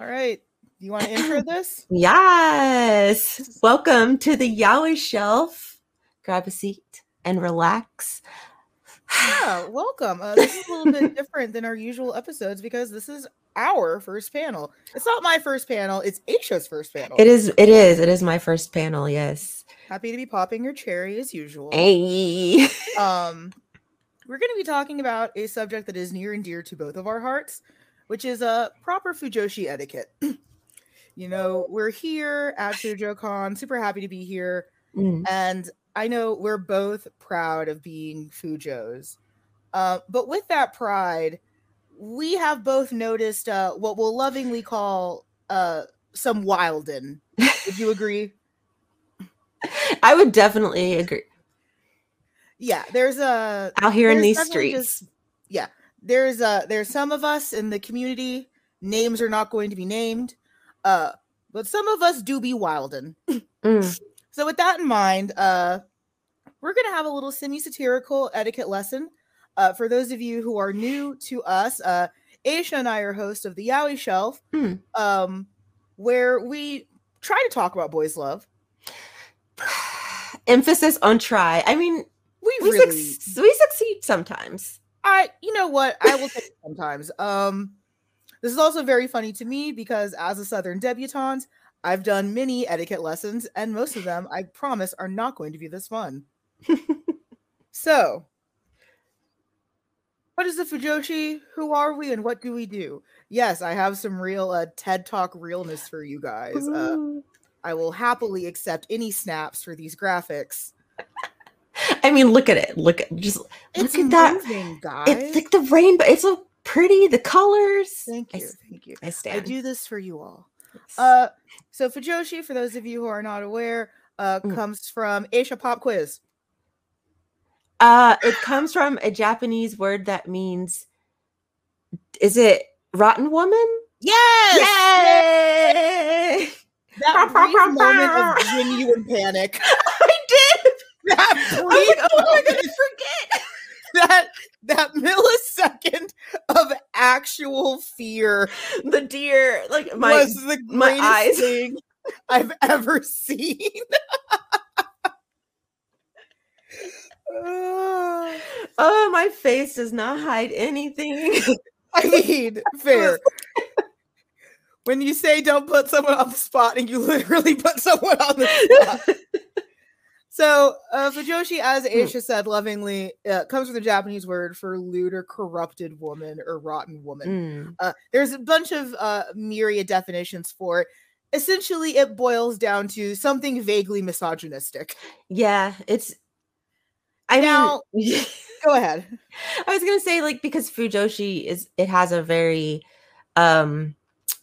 All right. You want to intro this? Yes. Welcome to the Yaoi Shelf. Grab a seat and relax. Yeah, welcome. Uh, this is a little bit different than our usual episodes because this is our first panel. It's not my first panel, it's Aisha's first panel. It is, it is, it is my first panel, yes. Happy to be popping your cherry as usual. Hey. Um, we're going to be talking about a subject that is near and dear to both of our hearts, which is a proper Fujoshi etiquette. you know, we're here at FujoCon, super happy to be here. Mm. And I know we're both proud of being Fujos. Uh, but with that pride, we have both noticed uh, what we'll lovingly call uh, some Wilden. Would you agree? I would definitely agree. Yeah, there's a Out here in these streets. just- yeah, there's uh there's some of us in the community. Names are not going to be named, uh, but some of us do be Wilden. Mm. So with that in mind, uh, we're gonna have a little semi-satirical etiquette lesson. Uh, for those of you who are new to us, uh, Aisha and I are hosts of the Yaoi Shelf, Hmm. um, where we try to talk about boys' love. Emphasis on try. I mean, We, we, really, suc- we succeed sometimes. I, you know what, I will take it sometimes. Um, this is also very funny to me because as a Southern debutante, I've done many etiquette lessons, and most of them, I promise, are not going to be this fun. So, what is the Fujoshi? Who are we and what do we do? Yes, I have some real uh, TED Talk realness for you guys. Uh, I will happily accept any snaps for these graphics. I mean, look at it. Look at just It's look at that. guys. It's like the rainbow. It's so pretty. The colors. thank you, s- thank you. I stand. I do this for you all. Yes. Uh, so Fujoshi, for those of you who are not aware, uh, Mm. comes from Aisha Pop Quiz. Uh, it comes from a Japanese word that means, is it rotten woman? Yes, Yay! that brief moment of genuine panic. I did. That I was like, oh my god, moment, I forget. that that millisecond of actual fear The deer, like my was the my eyes. thing I've ever seen. Oh, my face does not hide anything. I mean, fair. When you say don't put someone on the spot, and you literally put someone on the spot. So, uh, Fujoshi, as Hmm. Aisha said lovingly, uh, comes from the Japanese word for lewd or corrupted woman or rotten woman. Mm, Uh, there's a bunch of uh, myriad definitions for it. Essentially, it boils down to something vaguely misogynistic. yeah, it's. I Now- mean, Go ahead. I was gonna say like because Fujoshi is it has a very um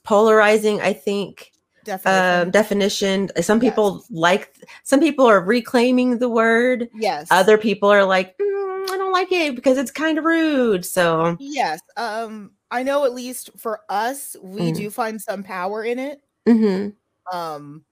polarizing, I think, Definition. um definition. Some Yes. people like some people are reclaiming the word. yes. Other people are like, "Mm, I don't like it because it's kind of rude. So Yes. Um, I know at least for us, we Mm. do find some power in it. mhm, Um,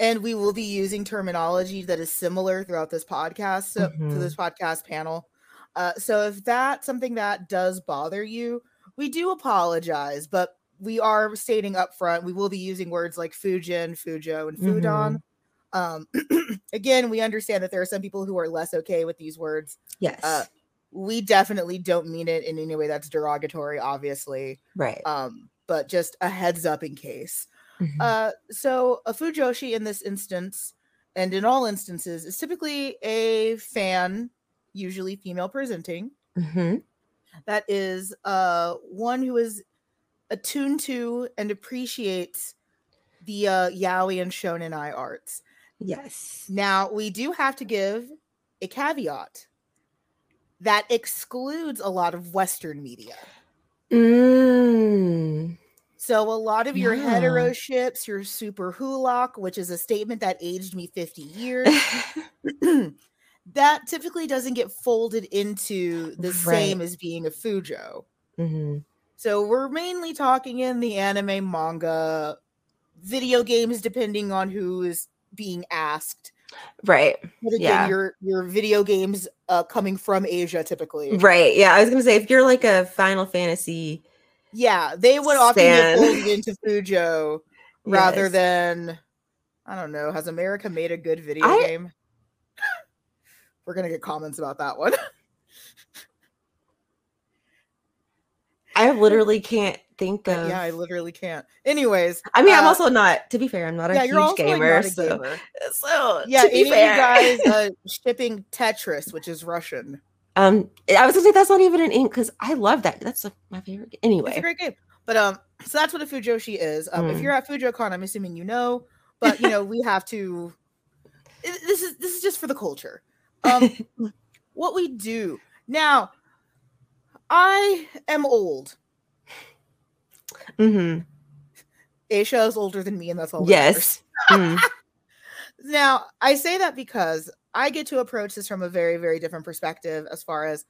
and we will be using terminology that is similar throughout this podcast, so, to Mhm. this podcast panel. Uh, so if that's something that does bother you, we do apologize, but we are stating up front we will be using words like Fujin, Fujo, and Fudon. Um, again, we understand that there are some people who are less okay with these words. yes, Uh, we definitely don't mean it in any way that's derogatory, obviously. right. Um, but just a heads up in case. Mhm. Uh, so a Fujoshi in this instance, and in all instances, is typically a fan, usually female presenting, Mhm. that is uh one who is attuned to and appreciates the uh yaoi and shonen ai arts. Yes. Now we do have to give a caveat that excludes a lot of Western media. Mm. So a lot of your Yeah. hetero ships, your SuperWhoLock, which is a statement that aged me 50 years, that typically doesn't get folded into the same as being a Fujo. Mhm. So we're mainly talking in the anime, manga, video games, depending on who is being asked. Right. But again, Yeah. your your video games uh, coming from Asia typically. Right. Yeah. I was gonna say if you're like a Final Fantasy Yeah, they would often get folded into Fujo rather Yes. than I don't know. Has America made a good video I- game? We're gonna get comments about that one. I literally can't think of. yeah, I literally can't. Anyways, I mean, I'm uh, also not. To be fair, I'm not a yeah, huge you're also like, gamer, not a so gamer. so Yeah, to be any fair, of you guys uh, shipping Tetris, which is Russian. um, I was gonna say that's not even an ink because I love that. That's like my favorite. It's a Anyway, great game. But um, so that's what a Fujoshi is. Um, if Mm. you're at FujoCon, I'm assuming you know. But you know, we have to. This is this is just for the culture. Um, what we do now. I am old. Mm-hmm. Aisha is older than me, and that's all. that yes, Mm. Now, I say that because I get to approach this from a very, very different perspective as far as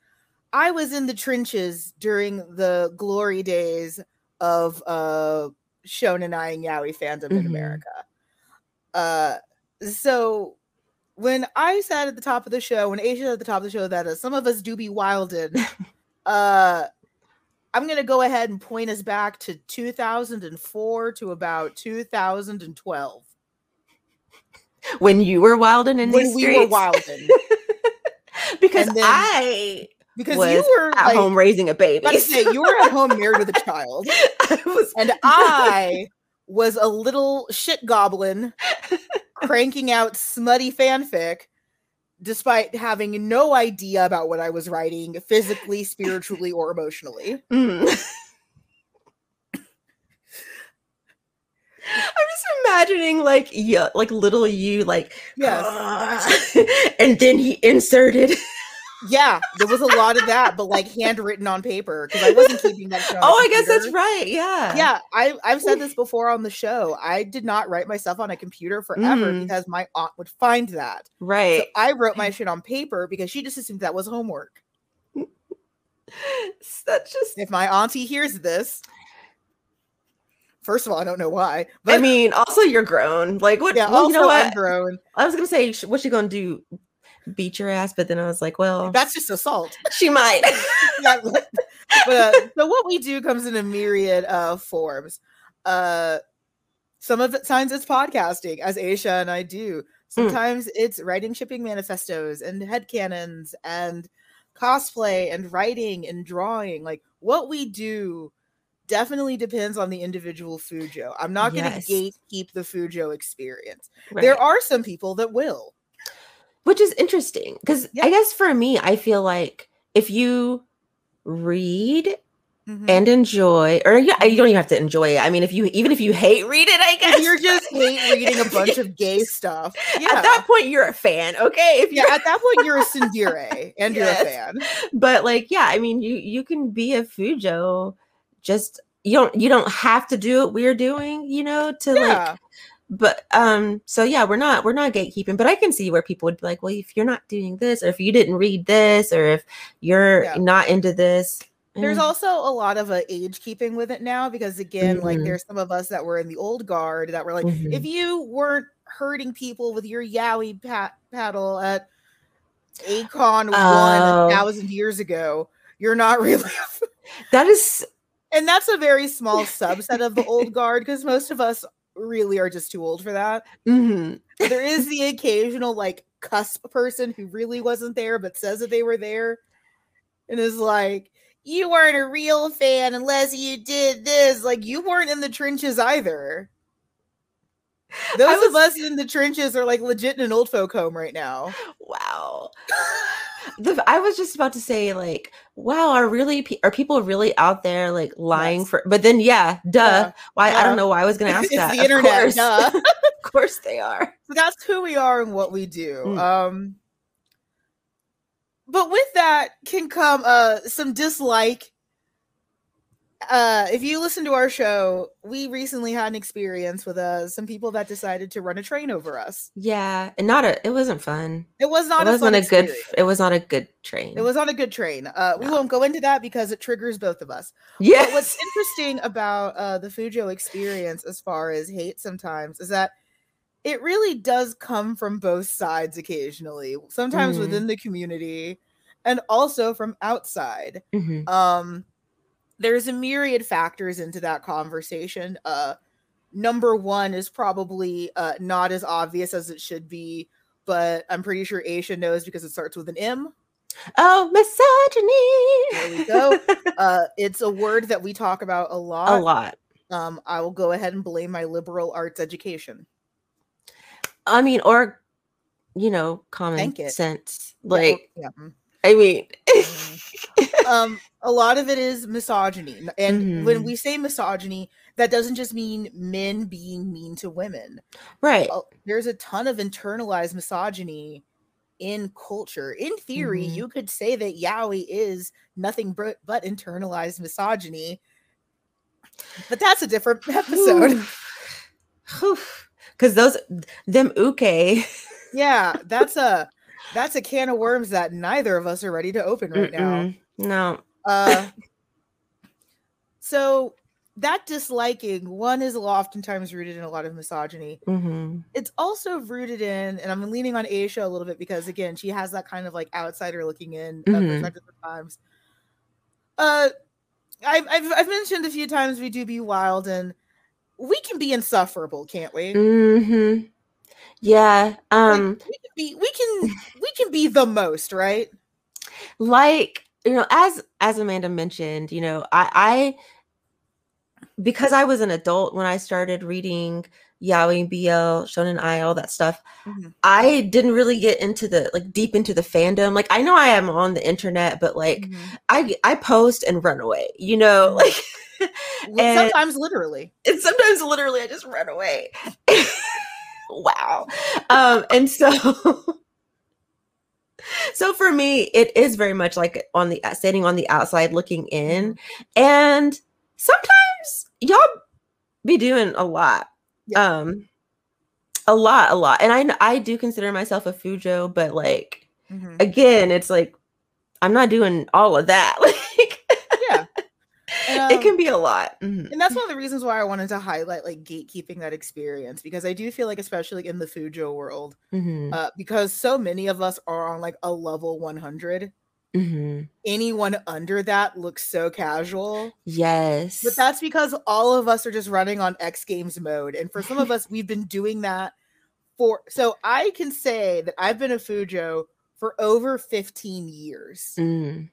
I was in the trenches during the glory days of uh shonen ai and yaoi fandom in Mhm. America. Uh so when I sat at the top of the show, when Aisha at the top of the show that uh, some of us do be wilded, uh I'm gonna go ahead and point us back to 2004 to about 2012 when you were wilding in when we were streets, wilding because then- I because was you were at like, home raising a baby. say you were at home married with a child, I was and I was a little shit goblin cranking out smutty fanfic, despite having no idea about what I was writing, physically, spiritually, or emotionally. Mm. I'm just imagining like yeah, like little you like Yes. and then he inserted. Yeah, there was a lot of that, but like handwritten on paper because I wasn't keeping that. Oh, I guess that's right. Yeah. Yeah, I, I've said this before on the show. I did not write myself on a computer forever Mhm. because my aunt would find that. So Right. I wrote my shit on paper because she just assumed that was homework. That's just. If my auntie hears this, first of all, I don't know why, but I mean, also you're grown. Like what? yeah, well, also you know what? I'm grown. I was gonna say, what's she gonna do? Beat your ass? But then I was like, well, That's just assault. she might. Yeah, but uh, so what we do comes in a myriad of forms. Uh, some of it times it's podcasting, as Aisha and I do. Sometimes it's writing shipping manifestos and headcanons and cosplay and writing and drawing. Like what we do definitely depends on the individual Fujo. I'm not going to gatekeep the Fujo experience. Right. There are some people that will. Which is interesting because Yeah. I guess for me, I feel like if you read Mhm. and enjoy, or yeah, you don't even have to enjoy it. I mean, if you even if you hate read it, I guess If you're just hate reading a bunch of gay stuff. Yeah. At that point, you're a fan, okay? If you're, at that point you're a tsundere and you're a fan. but like, yeah, I mean, you you can be a Fujo, just you don't you don't have to do what we're doing, you know, to like Yeah. But um so yeah we're not we're not gatekeeping but i can see where people would be like well if you're not doing this or if you didn't read this or if you're Yeah. not into this There's eh, also a lot of uh, age keeping with it now because again, like Mhm. there's some of us that were in the old guard that were like, Mhm. if you weren't hurting people with your yaoi pat- paddle at A-Kon one Oh. a thousand years ago, you're not really. that is and that's a very small subset of the old guard because most of us really are just too old for that. mhm. there is the occasional like cusp person who really wasn't there but says that they were there and is like you weren't a real fan unless you did this like you weren't in the trenches either those of was- us in the trenches are like legit in an old folk home right now wow the, i was just about to say like wow are really are people really out there like lying Yes. for but then yeah duh Yeah, why i don't know why i was gonna ask it's that the Of internet course. duh. of course they are so that's who we are and what we do Mm. um but with that can come uh some dislike uh if you listen to our show we recently had an experience with uh some people that decided to run a train over us yeah and not a it wasn't fun it was not it a, wasn't fun a good it was not a good train it was on a good train uh we No. won't go into that because it triggers both of us Yeah. What's interesting about uh, the Fujo experience, as far as hate, sometimes is that it really does come from both sides occasionally. Sometimes Mm. within the community, and also from outside. Mhm. Um, there's a myriad factors into that conversation. Uh, number one is probably uh, not as obvious as it should be, but I'm pretty sure Aisha knows because it starts with an M. Oh, misogyny. There we go. uh, it's a word that we talk about a lot. a lot. Um, I will go ahead and blame my liberal arts education. I mean, or you know, common sense. Like, yeah, mm. I mean, um, a lot of it is misogyny, and when Mhm. we say misogyny, that doesn't just mean men being mean to women. right. Oh, there's a ton of internalized misogyny in culture. In theory, Mhm. you could say that yaoi is nothing but, but internalized misogyny, but that's a different episode. Because those them uke. yeah, that's a that's a can of worms that neither of us are ready to open right now. No. Uh, so that disliking one is oftentimes rooted in a lot of misogyny. hmm It's also rooted in, and I'm leaning on Aisha a little bit because again, she has that kind of like outsider looking in uh, Mhm. perspective times. Uh, I've, I've I've mentioned a few times we do be wild and we can be insufferable, can't we? hmm Yeah. Like, Um. we can be we can we can be the most, right? like you know as as amanda mentioned you know i i because i was an adult when i started reading yaoi bl shonen ai all that stuff Mhm. i didn't really get into the like deep into the fandom like i know i am on the internet but like Mhm. i i post and run away you know like and- Sometimes literally. and sometimes literally I just run away. wow. Um, and so so for me, it is very much like on the standing on the outside looking in. And sometimes y'all be doing a lot. Yeah. Um a lot, a lot. And I I do consider myself a Fujo, but like Mhm. again, it's like I'm not doing all of that. Like. And, it um, can be a lot. Mhm. and that's one of the reasons why I wanted to highlight like gatekeeping that experience because I do feel like especially in the Fujo world, Mhm. uh, because so many of us are on like a level 100. Mhm. Anyone under that looks so casual, Yes. but that's because all of us are just running on X Games mode, and for some of us, we've been doing that for. So I can say that I've been a Fujo for over 15 years. Mm.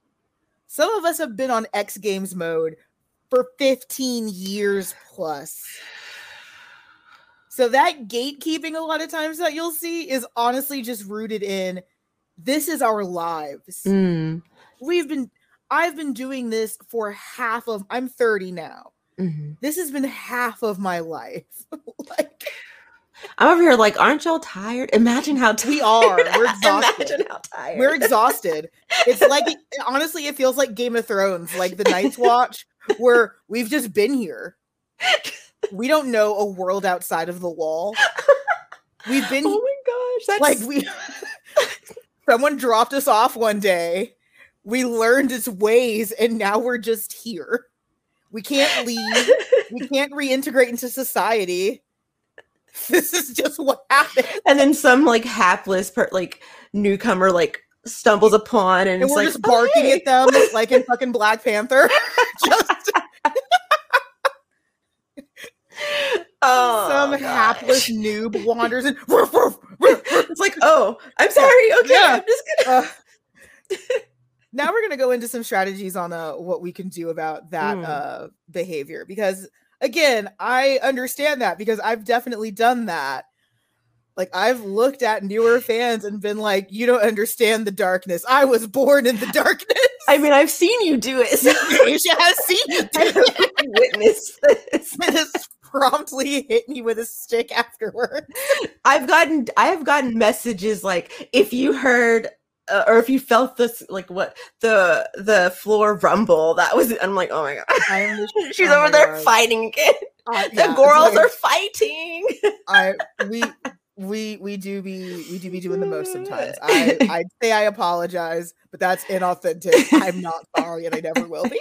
Some of us have been on X Games mode for 15 years plus. So that gatekeeping a lot of times that you'll see is honestly just rooted in this is our lives. Mm. We've been I've been doing this for half of I'm 30 now. Mhm. This has been half of my life. like I'm over here like, aren't y'all tired? Imagine how tired We are. We're exhausted. Imagine how tired. we're exhausted. It's like honestly, it feels like Game of Thrones, like the Night's Watch, where we've just been here. We don't know a world outside of the wall. We've been oh my gosh, that's like we someone dropped us off one day. We learned its ways, and now we're just here. We can't leave. We can't reintegrate into society. This is just what happened. and then some like hapless per like newcomer like stumbles upon and, And it's we're like just barking "Oh, at them like in fucking Black Panther. just oh, some gosh. hapless noob wanders in. It's like, oh, I'm sorry. Okay, Yeah. I'm just gonna. Uh, now we're gonna go into some strategies on uh, what we can do about that Mm. uh, behavior because again, I understand that because I've definitely done that. Like I've looked at newer fans and been like, "You don't understand the darkness. I was born in the darkness." I mean, I've seen you do it. So Aisha has seen you do it. I've witnessed this. promptly hit me with a stick afterward. I've gotten I have gotten messages like if you heard uh, or if you felt this like what the the floor rumble that was I'm like oh my god the- she's oh over there God. fighting again Uh, the yeah, girls like- are fighting I we we we do be we do be doing the most sometimes. I I'd say I apologize, but that's inauthentic. I'm not sorry, and I never will be.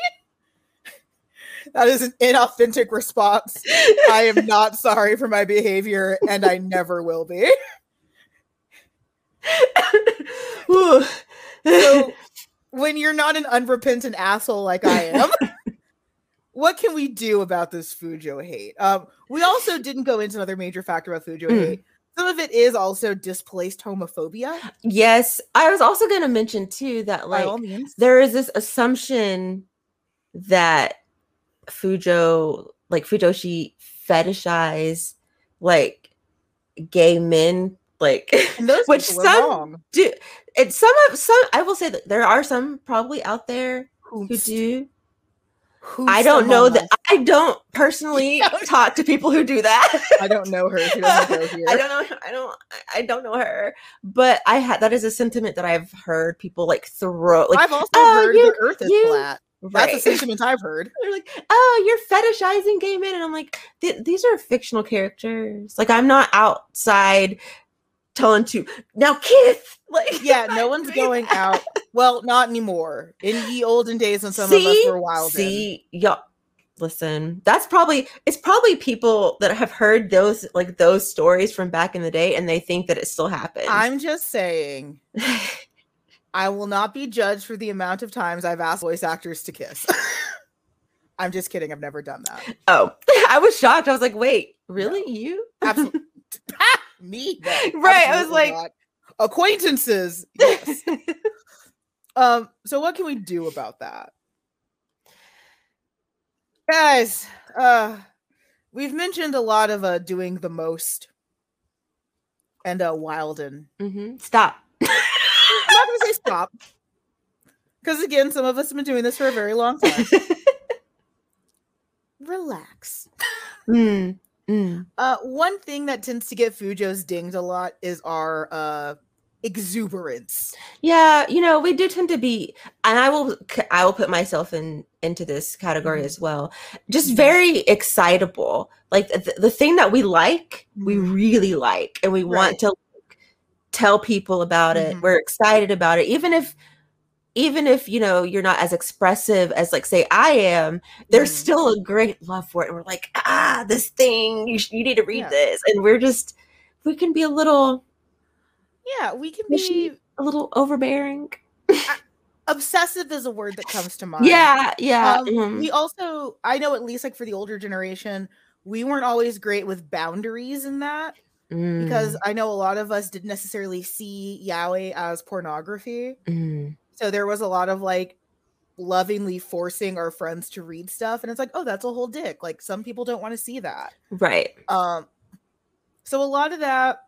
That is an inauthentic response. I am not sorry for my behavior, and I never will be. So when you're not an unrepentant asshole like I am, what can we do about this Fujo hate? Um, we also didn't go into another major factor about Fujo Mm. hate. Some of it is also displaced homophobia. Yes, I was also going to mention too that like there is this assumption that Fujo, like Fujoshi, fetishize like gay men, like and those which some wrong. do. And some of some, I will say that there are some probably out there who Whomst- do. whomst I don't know that. I don't personally talk to people who do that. I don't know her. She doesn't go here. I don't know. I don't. I don't know her. But I had that is a sentiment that I've heard people like throw. Like I've also "Oh, heard you- the Earth is you- flat. That's right. a sentiment I've heard. They're like, oh, you're fetishizing gay men, and I'm like, these are fictional characters. Like, I'm not outside telling to now kiss. Like, Yeah, no one's going that. out. Well, not anymore. In the olden days when some of us were wild. See, y'all. Listen, that's probably it's probably people that have heard those like those stories from back in the day, and they think that it still happens. I'm just saying, I will not be judged for the amount of times I've asked voice actors to kiss. I'm just kidding. I've never done that. oh, I was shocked. I was like, wait, really, you? Absolutely. Me? Right, I was like- not. acquaintances. Yes. um. So what can we do about that, guys? Uh, we've mentioned a lot of uh doing the most and uh Wilden. Mhm. Stop. I'm not gonna say stop. Because again, some of us have been doing this for a very long time. Relax. Mm, mm. Uh, one thing that tends to get Fujo's dinged a lot is our uh exuberance. Yeah, you know, we do tend to be, and I will, I will put myself in into this category Mhm. as well. Just Mhm. very excitable, like the, the thing that we like, we Mhm. really like, and we Right. want to like, tell people about it. Mhm. We're excited about it, even if, even if you know you're not as expressive as like say I am. There's Mhm. still a great love for it, and we're like, ah, this thing, you sh- you need to read Yeah. this, and we're just, we can be a little, Yeah, we can be a little overbearing. obsessive is a word that comes to mind. Yeah, yeah. Um, mhm. we also I know at least like for the older generation, we weren't always great with boundaries in that because Mm, I know a lot of us didn't necessarily see yaoi as pornography. mm, So there was a lot of like lovingly forcing our friends to read stuff and it's like, "Oh, that's a whole dick." Like some people don't want to see that. right. Um so a lot of that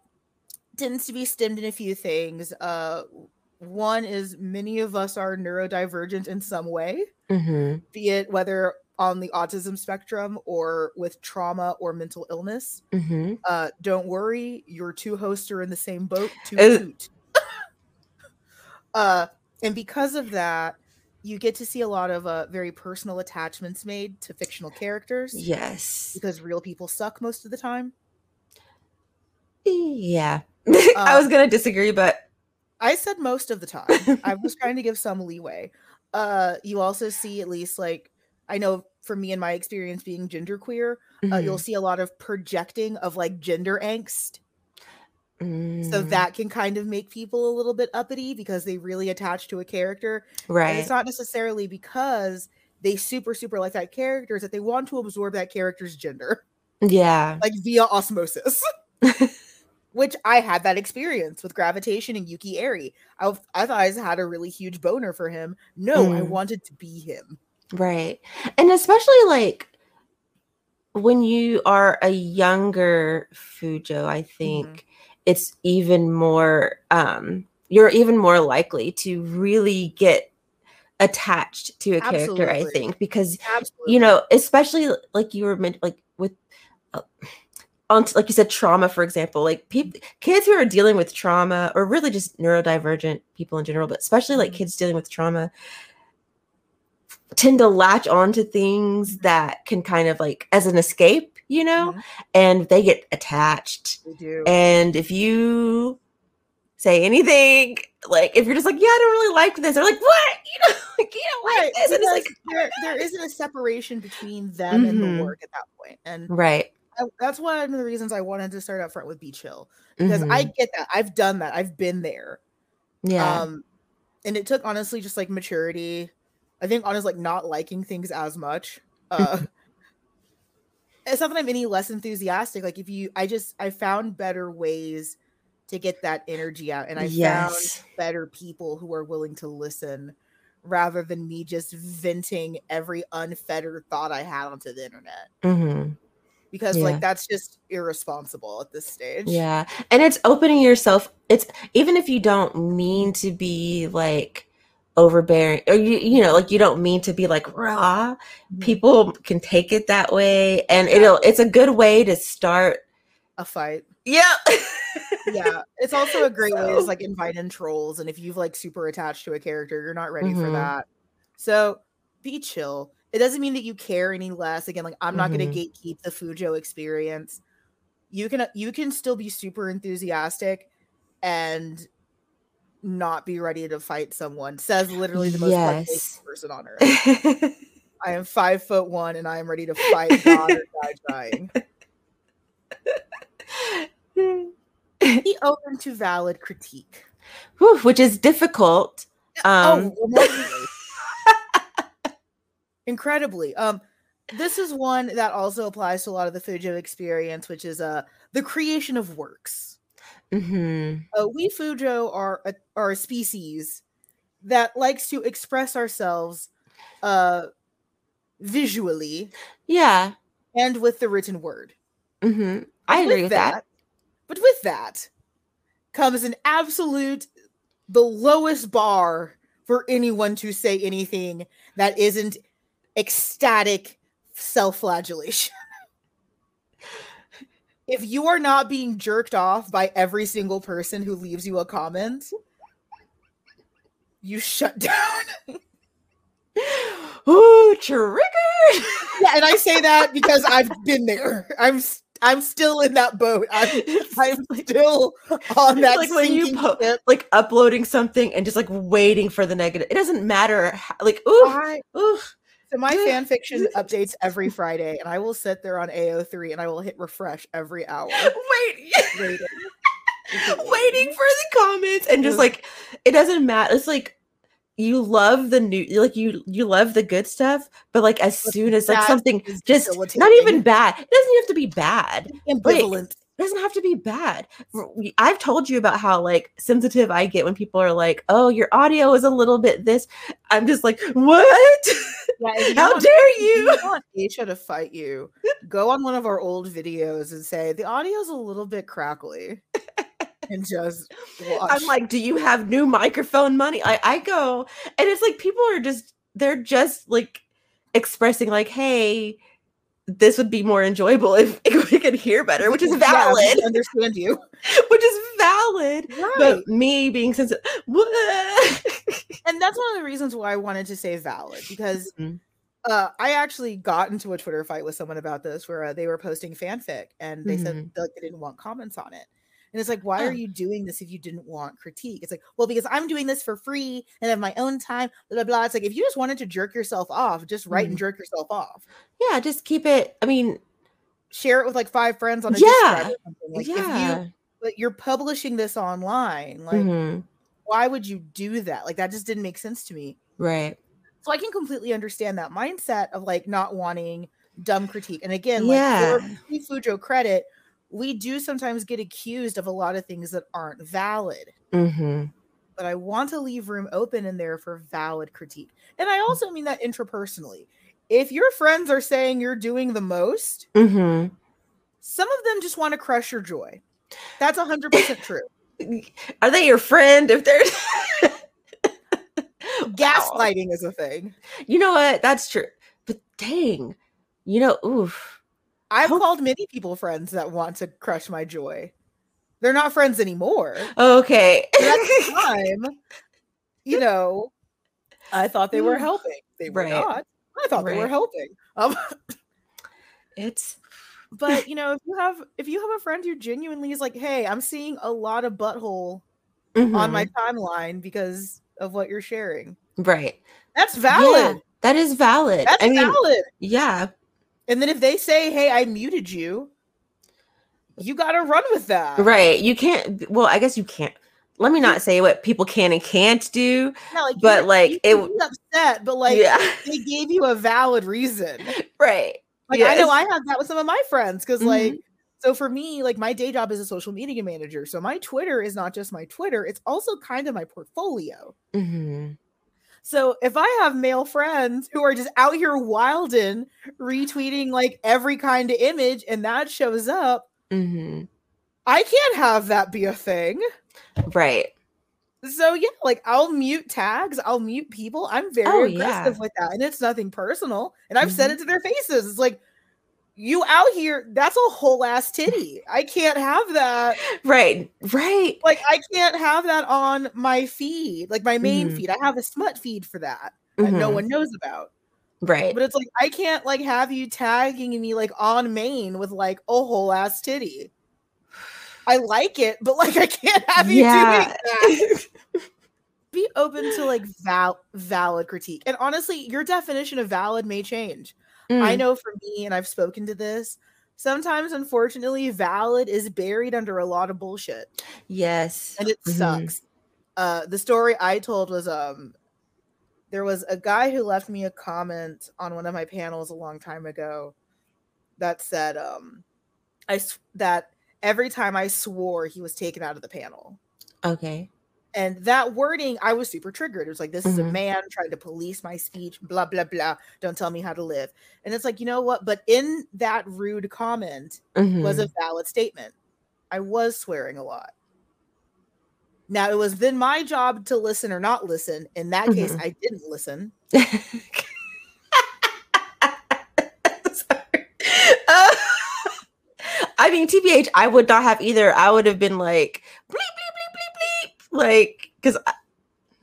tends to be stemmed in a few things. Uh one is many of us are neurodivergent in some way, hmm be it whether on the autism spectrum or with trauma or mental illness. hmm Uh don't worry, your two hosts are in the same boat. Toot Uh, toot. uh and because of that, you get to see a lot of uh very personal attachments made to fictional characters Yes. because real people suck most of the time. Yeah. I Uh, was gonna disagree, but I said most of the time. I was trying to give some leeway. Uh, you also see at least like I know for me in my experience being genderqueer, uh, you'll Mhm. see a lot of projecting of like gender angst. So Mm, that can kind of make people a little bit uppity because they really attach to a character. And right. it's not necessarily because they super super like that character, it's that they want to absorb that character's gender, Yeah. like via osmosis. Which I had that experience with gravitation and Yuki Eiri. I, I thought I had a really huge boner for him. No, I Mm. wanted to be him. Right. And especially like when you are a younger Fujo, I think it's even more um you're even more likely to really get attached to a character, I think, because Absolutely. you know, especially like you were meant like with uh, on like you said trauma for example like people kids who are dealing with trauma or really just neurodivergent people in general but especially like Mhm. kids dealing with trauma tend to latch on to things that can kind of like as an escape you know Mhm. and they get attached They do. and if you say anything like if you're just like yeah i don't really like this they're like what you know like you don't like Right, this and it's like there, there isn't a separation between them and Mhm. the work at that point. And right I, that's one of the reasons I wanted to start up front with Be Chill. Because I Mhm. get that. I've done that. I've been there. yeah Um, and it took honestly just like maturity. I think honestly, like not liking things as much Uh, it's not that I'm any less enthusiastic. Like if you, I just I found better ways to get that energy out, and I Yes. found better people who are willing to listen rather than me just venting every unfettered thought I had onto the internet Mhm. because Yeah. like that's just irresponsible at this stage. Yeah. And it's opening yourself. It's even if you don't mean to be like overbearing or you you know, like you don't mean to be like raw, Mhm. people can take it that way and it'll it's a good way to start a fight. Yeah. Yeah, it's also a great way to like invite in trolls, and if you've like super attached to a character, you're not ready for Mhm. that. So be chill. It doesn't mean that you care any less. Again, like I'm not Mhm. going to gatekeep the Fujo experience. You can you can still be super enthusiastic and not be ready to fight someone. Says literally the most Yes. person on earth. I am five foot one and I am ready to fight God or die trying. Be open to valid critique. Whew, which is difficult. Um, oh, incredibly. Um, this is one that also applies to a lot of the Fujo experience, which is uh the creation of works. Mhm. Uh, we Fujo are a, are a species that likes to express ourselves uh visually Yeah. and with the written word. hmm I agree with that. But with that comes an absolute, the lowest bar for anyone to say anything that isn't ecstatic self flagellation. if you are not being jerked off by every single person who leaves you a comment, you shut down. Ooh, triggered. yeah, and I say that because I've been there. I'm I'm still in that boat. I'm I'm still on that like when you po- like uploading something and just like waiting for the negative. It doesn't matter. How, like ooh, I- ooh. So my fan fiction updates every Friday, and I will sit there on AO3 and I will hit refresh every hour. Wait. Waiting. waiting for the comments and just like it doesn't matter. It's like you love the new like you you love the good stuff, but like as soon as like that something just not even bad. It doesn't have to be bad. Ambivalent. It doesn't have to be bad. I've told you about how like sensitive I get when people are like, "Oh, your audio is a little bit this." I'm just like, "What? Yeah, how dare if you?" want Aisha to fight you, go on one of our old videos and say the audio's a little bit crackly, and just watch. I'm like, "Do you have new microphone money?" I I go, and it's like people are just they're just like expressing like, "Hey, this would be more enjoyable if, if we could hear better," which is Yeah, valid, can understand you. which is valid. Right. But me being sensitive, and that's one of the reasons why I wanted to say valid because Mhm. uh, I actually got into a Twitter fight with someone about this where uh, they were posting fanfic and they said Mhm. like they didn't want comments on it. And it's like, why are you doing this if you didn't want critique? It's like, well, because I'm doing this for free and have my own time, blah, blah, blah. It's like, if you just wanted to jerk yourself off, just write and jerk yourself off. yeah, just keep it. I mean, Share it with like five friends on a Yeah. Or something. Like, if yeah. you, but you're publishing this online, like, Mhm. why would you do that? Like, that just didn't make sense to me. Right. So I can completely understand that mindset of like not wanting dumb critique. And again, Yeah. like for Fujo credit, we do sometimes get accused of a lot of things that aren't valid. hmm But I want to leave room open in there for valid critique. And I also mean that intrapersonally. If your friends are saying you're doing the most, hmm some of them just want to crush your joy. That's 100% true. Are they your friend? If they're Wow. Gaslighting is a thing. you know what? That's true. But dang, you know, oof. I've Hope- called many people friends that want to crush my joy. They're not friends anymore. Okay. At the time, you know, I thought they were helping. They were Right. not. I thought they were helping. Um, it's but you know, if you have if you have a friend who genuinely is like, "Hey, I'm seeing a lot of butthole on my mhm, timeline because of what you're sharing," right. that's Yeah, valid. that is valid. That's I mean, valid. yeah, And then if they say, "Hey, I muted you," you got to run with that. right. You can't. Well, I guess you can't. let me not say what people can and can't do, Yeah, like, but like it be upset, but like yeah, they gave you a valid reason. right. Like I know I have that with some of my friends because Mhm. like so for me, like my day job is a social media manager. So my Twitter is not just my Twitter, it's also kind of my portfolio. Mhm. So if I have male friends who are just out here wilding, retweeting like every kind of image, and that shows up, Mhm. I can't have that be a thing. Right. So yeah, like I'll mute tags, I'll mute people. I'm very Oh, aggressive yeah. with that, and it's nothing personal. And I've said Mhm. it to their faces. It's like you out here, that's a whole ass titty. I can't have that. Right. Right. Like I can't have that on my feed, like my main Mhm. feed. I have a smut feed for that that no Mhm. one knows about. Right. But it's like I can't like have you tagging me like on main with like a whole ass titty. I like it, but like I can't have you Yeah. doing that. Be open to like val- valid critique. And honestly, your definition of valid may change. I Mm. know for me, and I've spoken to this, sometimes unfortunately, valid is buried under a lot of bullshit. Yes. And it Mhm. sucks. Uh the story I told was um there was a guy who left me a comment on one of my panels a long time ago that said um I s- that every time I swore he was taken out of the panel. Okay. And that wording, I was super triggered. It was like, this is a Mhm. man trying to police my speech, blah, blah, blah. Don't tell me how to live. And it's like, you know what? But in that rude comment was a Mhm. valid statement. I was swearing a lot. Now, it was then my job to listen or not listen. In that case, Mhm. I didn't listen. Sorry. I mean, TBH, I would not have either. I would have been like, bleep, bleep, bleep, bleep, bleep. Like, because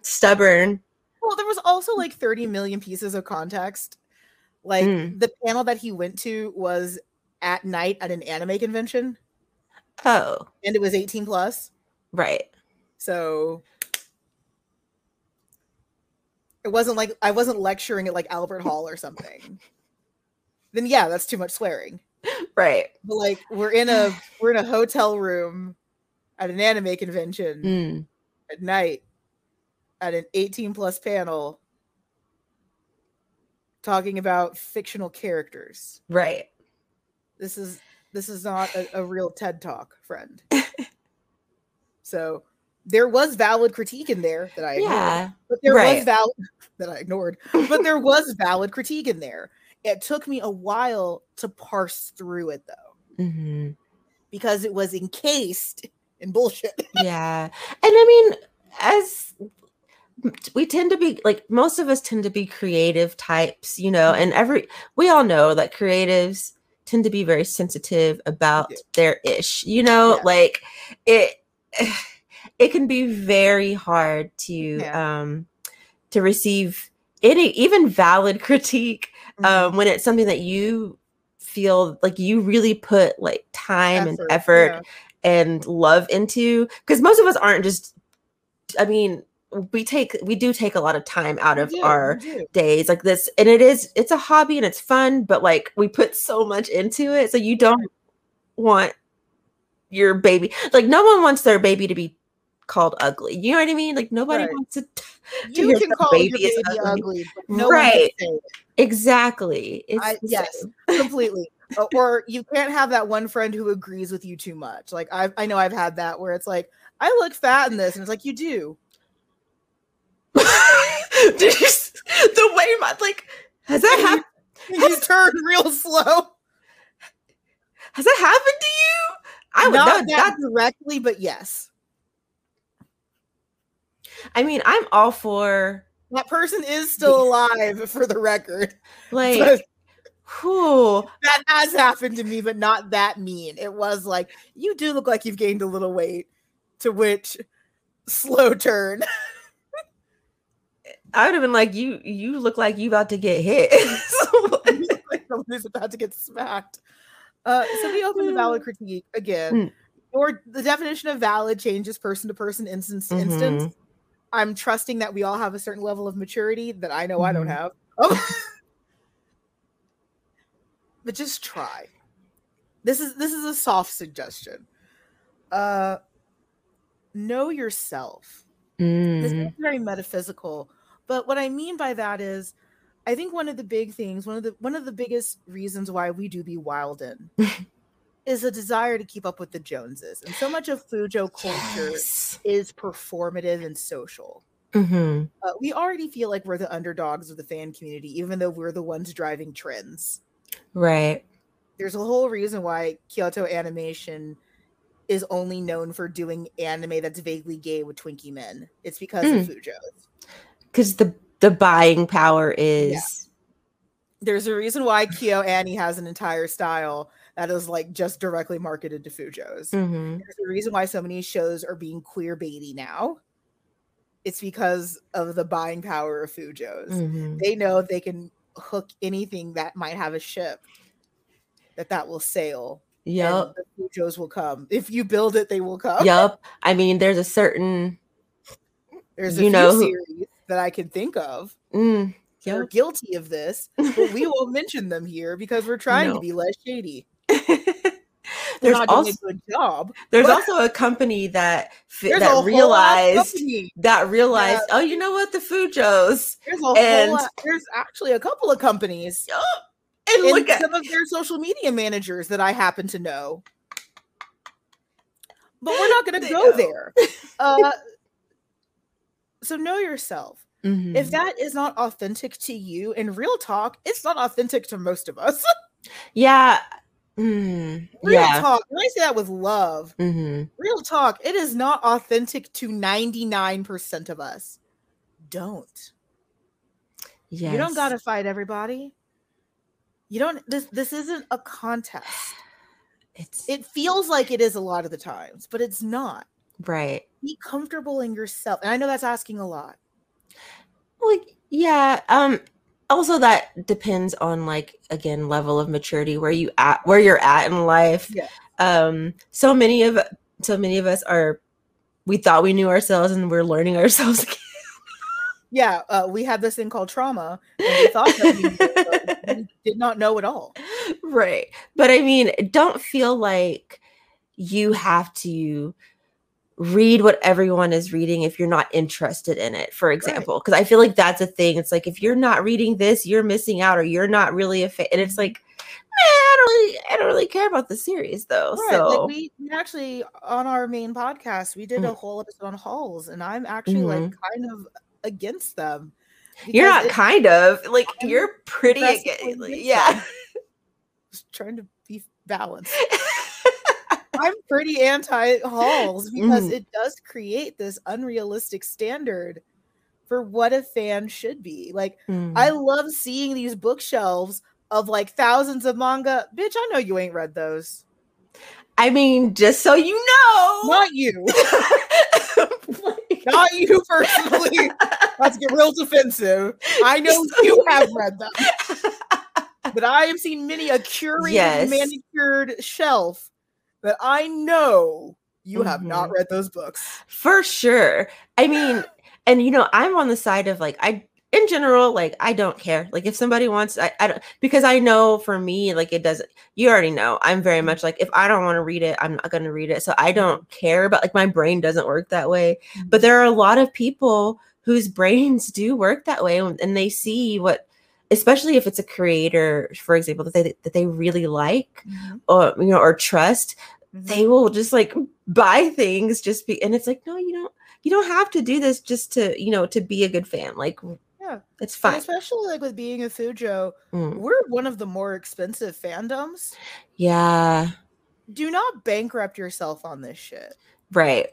stubborn. Well, there was also like 30 million pieces of context. Like Mm. the panel that he went to was at night at an anime convention Oh, and it was 18 plus. right. So it wasn't like I wasn't lecturing at like Albert Hall or something. then yeah, that's too much swearing. Right. But like we're in a we're in a hotel room at an anime convention Mm. At night at an 18 plus panel talking about fictional characters. Right. This is this is not a, a real TED talk, friend. so there was valid critique in there that I ignored. Yeah. But there was valid that I ignored. But there was valid critique in there. It took me a while to parse through it though, hmm because it was encased in bullshit. Yeah. And I mean, as we tend to be like most of us tend to be creative types, you know, and every we all know that creatives tend to be very sensitive about do. their ish, you know, Yeah. like it it can be very hard to Yeah. um to receive any even valid critique Mm-hmm. um when it's something that you feel like you really put like time and effort yeah. And love into because most of us aren't just i mean we take we do take a lot of time out of do, our days like this and it is it's a hobby and it's fun but like we put so much into it so you don't want your baby like no one wants their baby to be called ugly you know what i mean like nobody Right. wants to You hear can call baby your baby ugly. ugly, but no Right. exactly it's I, yes, completely. Or, you can't have that one friend who agrees with you too much. Like I, I know I've had that where it's like, I look fat in this, and it's like you do. Did you the way my like has that happened And you turn real slow. has that happened to you i would Not that, that directly, but yes, i mean i'm all for that person is still alive for the record. like whew, that has happened to me, but not that mean. It was like you do look like you've gained a little weight. To which, slow turn. i would have been like you you look like you about to get hit like somebody's about to get smacked. Uh, so be open to valid critique again. Mm. Or the definition of valid changes person to person, instance to instance. Mhm. I'm trusting that we all have a certain level of maturity that I know I don't Mhm. have. Oh. But just try. This is this is a soft suggestion. Uh know yourself. This Mm, is very metaphysical, but what I mean by that is, I think one of the big things, one of the one of the biggest reasons why we do be Wilden, is a desire to keep up with the Joneses, and so much of Fujo culture yes. is performative and social. Mhm. Uh, we already feel like we're the underdogs of the fan community, even though we're the ones driving trends. Right. There's a whole reason why Kyoto Animation is only known for doing anime that's vaguely gay with Twinkie men. It's because of Fujo's. Because the the buying power is There's a reason why KyoAni has an entire style that is like just directly marketed to Fujo's. Mhm. There's a reason why so many shows are being queer baity now. It's because of the buying power of Fujo's. Mhm. They know they can hook anything that might have a ship that that will sail. Yep. the Fujo's will come. If you build it, they will come. Yep. I mean, there's a certain There's a You few know series that I can think of mm, are yep. guilty of this, but we won't mention them here because we're trying No. to be less shady. There's not also doing a good job. there's but also a company that fi- There's a that realized that realized oh you know what the Fujos There's a and- whole. a- There's actually a couple of companies and and look at some of their social media managers that I happen to know. But we're not going to go know. there. Uh, so know yourself. Mhm. If that is not authentic to you, in real talk, it's not authentic to most of us. yeah mm, real yeah talk. And I say that with love. hmm Real talk. It is not authentic to 99% of us. Don't. yes. You don't gotta fight everybody. You don't this this isn't a contest. it's It feels like it is a lot of the times, but it's not. right Be comfortable in yourself. And I know that's asking a lot. Well, yeah. Um. Also, that depends on like again level of maturity where you at where you're at in life. Yeah. Um. So many of so many of us are. We thought we knew ourselves, and we're learning ourselves. again. Yeah, uh, we have this thing called trauma, and we thought that we, we did not know at all. right. But I mean, don't feel like you have to read what everyone is reading if you're not interested in it for example because i feel like that's a thing it's like if you're not reading this you're missing out or you're not really a fan and it's like man, i don't really i don't really care about the series though Right, so like we, we actually on our main podcast we did a Mm. whole episode on hauls, and I'm actually like kind of against them. you're not kind of like I'm you're pretty aggressively aga- like, against yeah. Just trying to be balanced. I'm pretty anti hauls because Mhm. it does create this unrealistic standard for what a fan should be. Like, I Mm. love seeing these bookshelves of like thousands of manga. Bitch, I know you ain't read those. I mean just so you know Not you. Not you personally. Let's get real defensive. I know you you have read them, but I have seen many a curated, Yes. manicured shelf that I know you have not Mhm. read those books. For sure. I mean, and you know, I'm on the side of like I in general, like I don't care. Like if somebody wants I, I don't because I know for me, like it doesn't you already know. I'm very much like if I don't want to read it, I'm not gonna read it. So I don't care, but like my brain doesn't work that way. But there are a lot of people whose brains do work that way and they see what especially if it's a creator, for example, that they that they really like or you know or trust. They will just like buy things just be and it's like no you don't you don't have to do this just to you know to be a good fan like Yeah. it's And fine especially like with being a Fujo, Mm. we're one of the more expensive fandoms. yeah Do not bankrupt yourself on this shit. right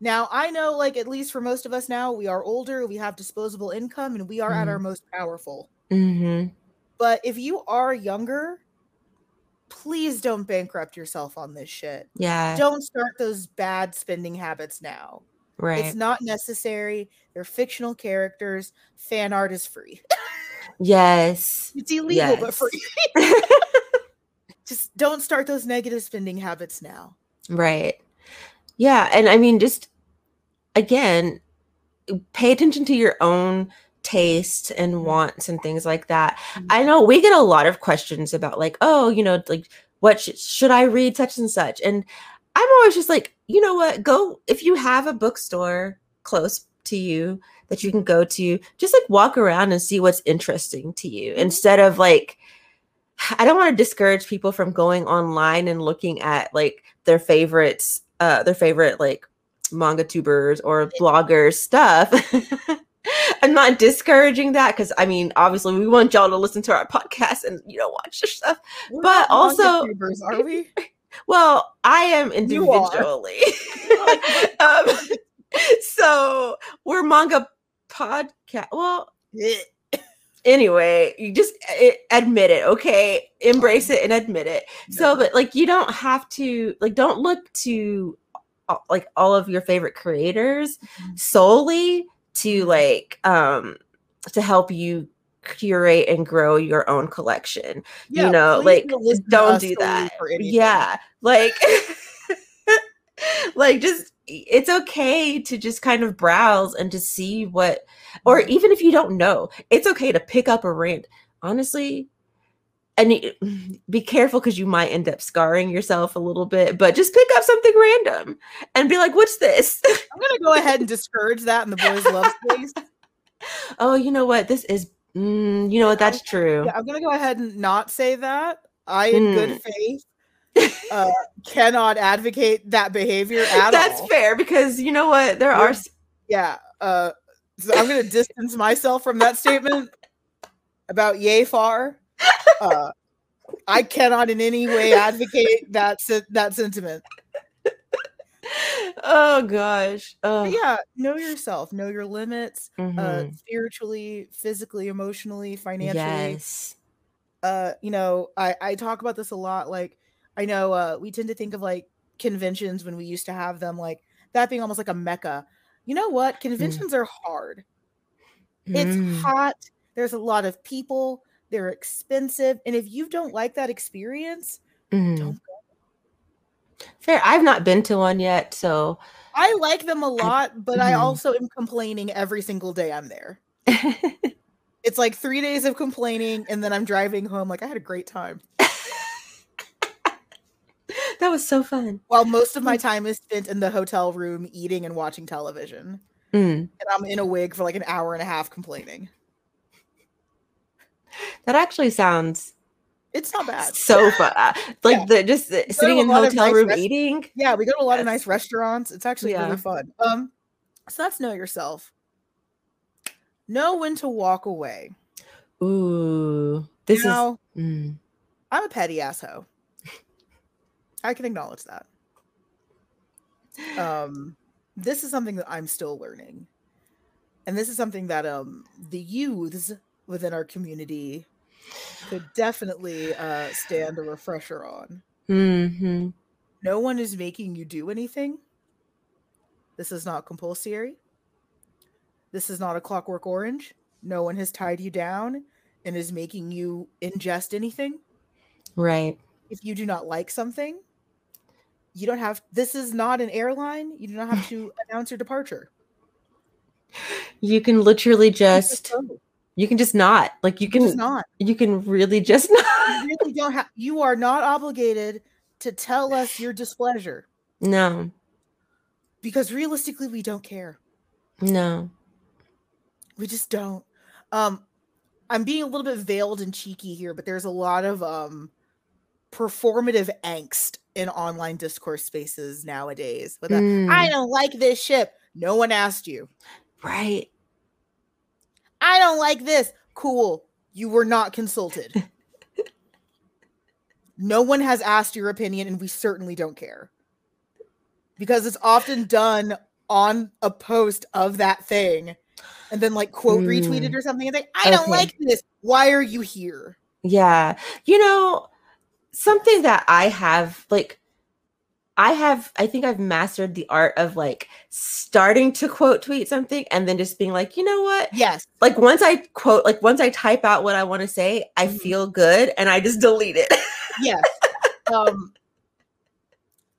Now, I know, like, at least for most of us now, we are older, we have disposable income, and we are at Mhm. our most powerful. hmm But if you are younger, please don't bankrupt yourself on this shit. yeah Don't start those bad spending habits now. right It's not necessary. They're fictional characters. Fan art is free. yes It's illegal, but Yes. free. Just don't start those negative spending habits now. right yeah and i mean just again pay attention to your own taste and Mhm. wants and things like that Mhm. i know we get a lot of questions about like oh you know like what sh- should i read such and such and I'm always just like, you know what? Go if you have a bookstore close to you that you can go to, just like walk around and see what's interesting to you Mhm. instead of like I don't want to discourage people from going online and looking at like their favorites, uh their favorite like manga tubers or bloggers stuff. I'm not discouraging that because I mean, obviously, we want y'all to listen to our podcast and you know watch their stuff. We're But also- are we? Well, I am individually. um, so we're manga podcast. Well, anyway, you just eh, admit it, okay? Embrace it and admit it. So, but like, you don't have to like, don't look to uh, like all of your favorite creators Mhm. solely to like um to help you curate and grow your own collection Yeah, you know like don't do that. yeah like like just it's okay to just kind of browse and to see what or Mhm. even if you don't know it's okay to pick up a rant. Honestly and be careful because you might end up scarring yourself a little bit but just pick up something random and be like what's this I'm gonna go ahead and discourage that in the boys' love space. oh you know what this is mm, you know what that's true Yeah, I'm gonna go ahead and not say that. I, in Mm. good faith, uh, cannot advocate that behavior at all. that's all. fair because you know what there are You're- Yeah. Uh, so I'm gonna distance myself from that statement about yay far. Uh, I cannot in any way advocate that that sentiment. oh gosh. Oh yeah, know yourself, know your limits, uh, mhm. spiritually, physically, emotionally, financially. yes. Uh you know i i talk about this a lot like i know uh we tend to think of like conventions when we used to have them like that being almost like a mecca. You know what? Conventions are hard. It's Mm. hot. There's a lot of people they're expensive and if you don't like that experience Mhm. don't fair i've not been to one yet so i like them a lot but i Mhm. also am complaining every single day i'm there it's like three days of complaining and then i'm driving home like i had a great time that was so fun while most of my time is spent in the hotel room eating and watching television Mm. and I'm in a wig for like an hour and a half complaining. That actually sounds It's not bad. so fun uh, like Yeah. the just uh, sitting in hotel nice room rest- eating Yeah, we go to a lot of nice restaurants. It's actually Yeah. really fun. Um, so that's know yourself. Know when to walk away. ooh this now, is mm. I'm a petty asshole. I can acknowledge that. Um, this is something that I'm still learning, and this is something that um the youths within our community could definitely uh stand a refresher on. Mhm. No one is making you do anything. This is not compulsory. This is not a clockwork orange. No one has tied you down and is making you ingest anything. right If you do not like something, you don't have this is not an airline. You do not have to announce your departure. you can literally just. You can just not like you can just not. you can really just not You really don't have you are not obligated to tell us your displeasure no because realistically we don't care. no We just don't. Um, I'm being a little bit veiled and cheeky here, but there's a lot of um performative angst in online discourse spaces nowadays. But Mm, I don't like this ship. No one asked you. right I don't like this. Cool. You were not consulted. no one has asked your opinion, and we certainly don't care. Because it's often done on a post of that thing and then like quote retweeted Mm. or something and think, I don't like this. Why are you here? Yeah. You know, something that I have like I have I think I've mastered the art of like starting to quote tweet something and then just being like, "You know what? Yes. Like once I quote like once I type out what I want to say, I Mhm. feel good and I just delete it." Yes. um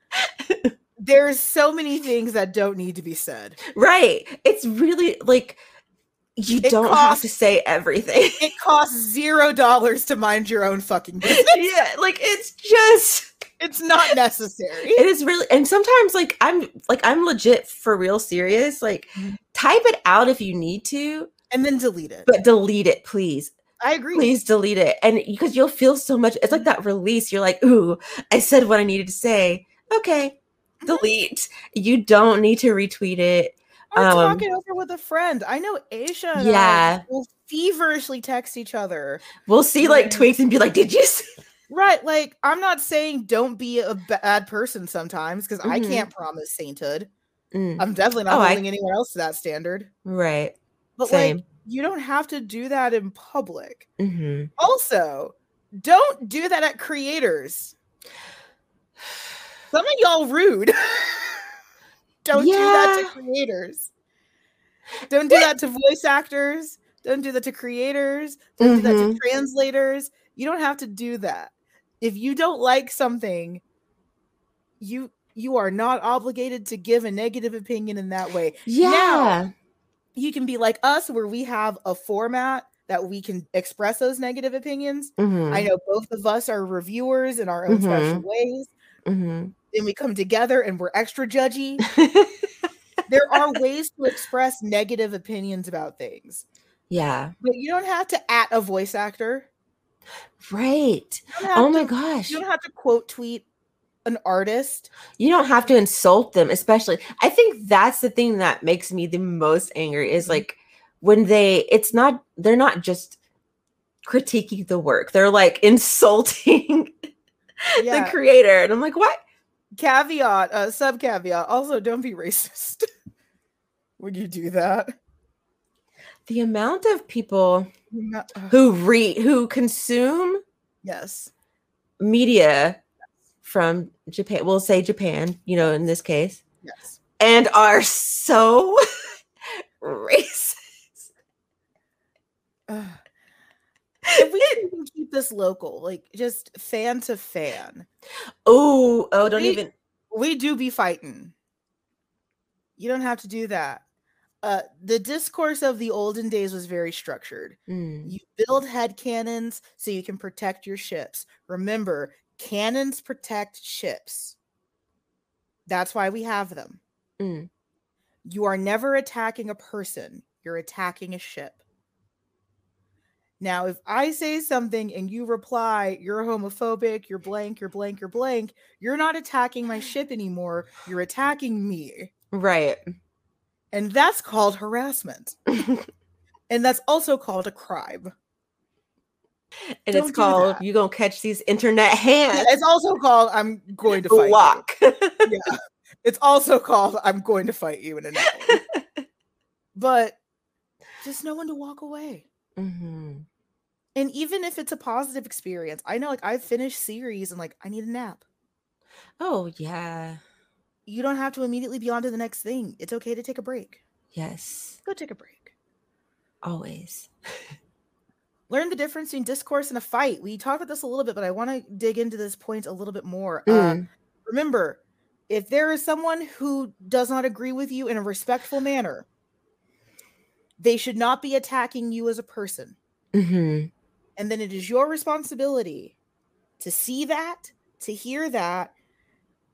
there's so many things that don't need to be said. right. It's really like you It don't have to say everything. It costs zero dollars to mind your own fucking business. yeah, like it's just it's not necessary. It is really, and sometimes like I'm like I'm legit for real serious. Like, Mhm. type it out if you need to, and then delete it. but delete it, please. I agree. Please delete it, and because you'll feel so much. It's like that release. You're like, ooh, I said what I needed to say. Okay, Mhm. delete. You don't need to retweet it. Or um, talk it over with a friend. I know I Yeah. will feverishly text each other. We'll see like tweets and be like, did you? See? Right. Like, I'm not saying don't be a bad person sometimes because I Mhm. can't promise sainthood. Mm, I'm definitely not Oh, I- holding anyone else to that standard. right. But Same. like, you don't have to do that in public. hmm Also, don't do that at creators. Some of y'all rude. don't do that to creators. Don't do that to voice actors. Don't do that to creators. Don't do that to Mhm. translators. You don't have to do that. If you don't like something, you you are not obligated to give a negative opinion in that way. Yeah. You can be like us where we have a format that we can express those negative opinions. Mhm, I know both of us are reviewers in our own special Mhm. ways. mhm. Then we come together and we're extra judgy. there are ways to express negative opinions about things, yeah. but you don't have to at a voice actor. Right. Oh my to- gosh. You don't have to quote tweet an artist. You don't have to insult them, especially. I think that's the thing that makes me the most angry is Mhm. like when they, it's not, they're not just critiquing the work, they're like insulting the creator. And I'm like, what? Caveat, uh, sub caveat. Also, don't be racist when you do that. The amount of people who read, who consume yes. media from Japan, we'll say Japan, you know, in this case, Yes. and are so racist. If we can keep this local, like just fan to fan, Oh, oh, don't We- even. we do be fighting. You don't have to do that. Uh, the discourse of the olden days was very structured. Mm, You build head canons so you can protect your ships. Remember, cannons protect ships. That's why we have them. mm. You are never attacking a person, you're attacking a ship. Now, if I say something and you reply, you're homophobic, you're blank, you're blank, you're blank, you're not attacking my ship anymore. You're attacking me. Right. And that's called harassment. and that's also called a crime. and Don't it's called you gonna catch these internet hands It's also called I'm going to fight you. Yeah. It's also called I'm going to fight you in an alley. but just no one to walk away. Mhm. And even if it's a positive experience, I know like I've finished series and like I need a nap. oh yeah You don't have to immediately be on to the next thing. It's okay to take a break. yes Go take a break. always Learn the difference between discourse and a fight. We talked about this a little bit, but I want to dig into this point a little bit more. Uh, Mm, remember, if there is someone who does not agree with you in a respectful manner, they should not be attacking you as a person. mhm. And then it is your responsibility to see that, to hear that,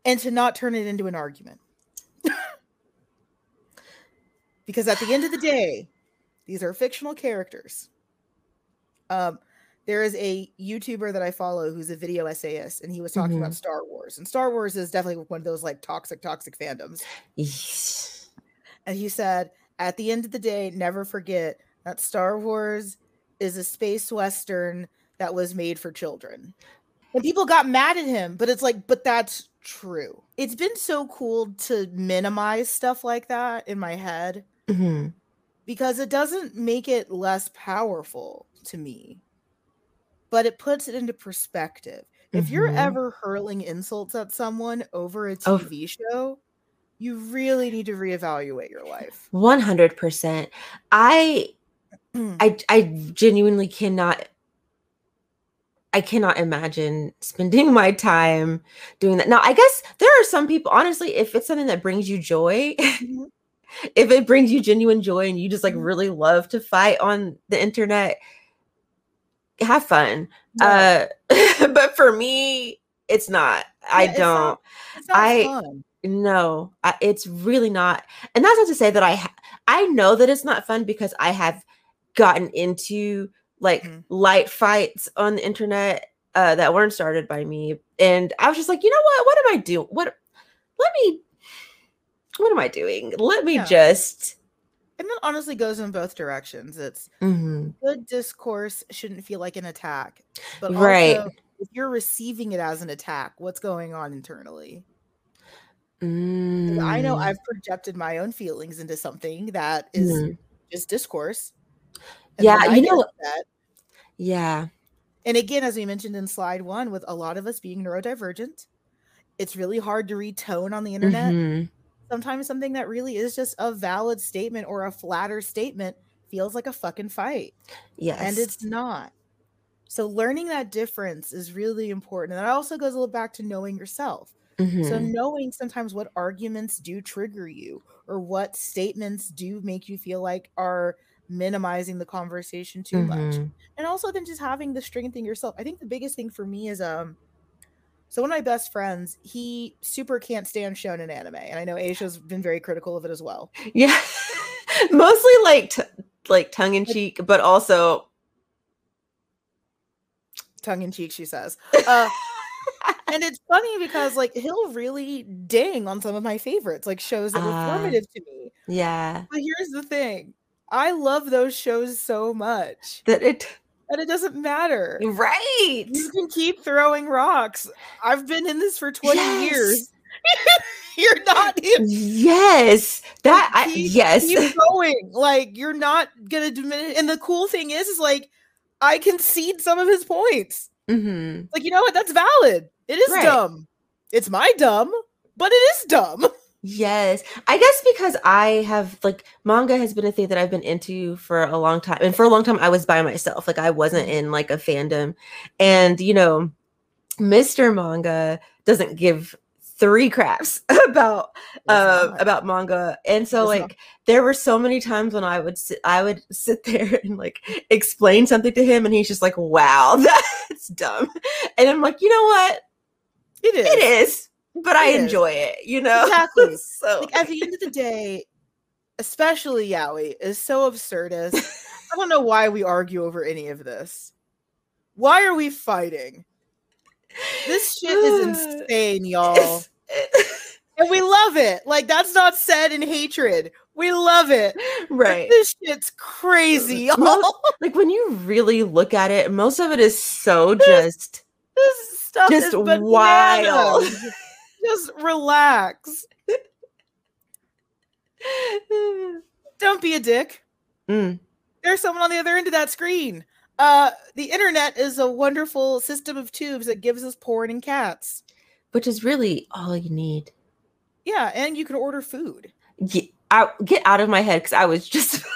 and to not turn it into an argument. because at the end of the day, these are fictional characters. Um, there is a YouTuber that I follow who's a video essayist, and he was talking about Star Wars. And Star Wars is definitely one of those like toxic, toxic fandoms. Yeesh. And he said, at the end of the day, never forget that Star Wars is a space western that was made for children. And people got mad at him, but it's like, but that's true. It's been so cool to minimize stuff like that in my head Mhm. because it doesn't make it less powerful to me, but it puts it into perspective. If you're Mhm. ever hurling insults at someone over a Oh. TV show, you really need to reevaluate your life. 100% i i i genuinely cannot I cannot imagine spending my time doing that. Now, I guess there are some people, honestly, if it's something that brings you joy, Mhm. if it brings you genuine joy and you just like Mhm. really love to fight on the internet, have fun. Yeah. Uh, but for me, it's not. I Yeah, it's don't. not I- fun. No, I, it's really not. And that's not to say that I ha- I know that it's not fun because I have gotten into like Mhm. light fights on the internet uh, that weren't started by me, and I was just like, you know what? What am I doing? What? Let me. What am I doing? Let me Yeah. just. And that honestly goes in both directions. It's Mhm. good discourse shouldn't feel like an attack, but Right. also if you're receiving it as an attack, what's going on internally? 'Cause I know Mm, I've projected my own feelings into something that is mhm. just discourse. And Yeah, you know- upset. Yeah. And again, as we mentioned in slide one, with a lot of us being neurodivergent, it's really hard to read tone on the internet. Mhm. Sometimes something that really is just a valid statement or a flatter statement feels like a fucking fight. Yes. and it's not. So learning that difference is really important. And that also goes a little back to knowing yourself. So Mhm. knowing sometimes what arguments do trigger you or what statements do make you feel like are minimizing the conversation too much. Mhm. And also then just having the strength in yourself. I think the biggest thing for me is um so one of my best friends, he super can't stand shonen anime. And I know Aisha's been very critical of it as well. Yeah. Mostly like t- like tongue in cheek, but also Tongue in cheek, she says. Uh and it's funny because like he'll really ding on some of my favorites, like shows that were Ah. formative to me. yeah. But here's the thing. I love those shows so much. That it And it doesn't matter. right. You can keep throwing rocks. I've been in this for 20 years. You're not in Yes. That I keep, yes. keep going. Like you're not gonna diminish. And the cool thing is, is like I concede some of his points. hmm Like you know what? That's valid. It is Right. dumb. It's my dumb, but it is dumb. Yes. I guess because I have like manga has been a thing that I've been into for a long time. And for a long time I was by myself. Like I wasn't Mm-hmm. in like a fandom. And you know, Mr. Manga doesn't give three craps about uh, about manga. And so not. like there were so many times when I would sit I would sit there and like explain something to him and he's just like, wow, that's dumb. And I'm like, you know what? It is. It is, but I It is. enjoy it, you know? Exactly. so Like at the end of the day, especially Yaoi is so absurdist. I don't know why we argue over any of this. Why are we fighting? This shit is insane, y'all. And we love it. Like that's not said in hatred. We love it. Right. This shit's crazy, y'all. Most- like when you really look at it, most of it is so just This stuff Just is wild. Just relax. Don't be a dick. Mm, There's someone on the other end of that screen. Uh, the internet is a wonderful system of tubes that gives us porn and cats. which is really all you need. Yeah, and you can order food. Get out, get out of my head because I was just.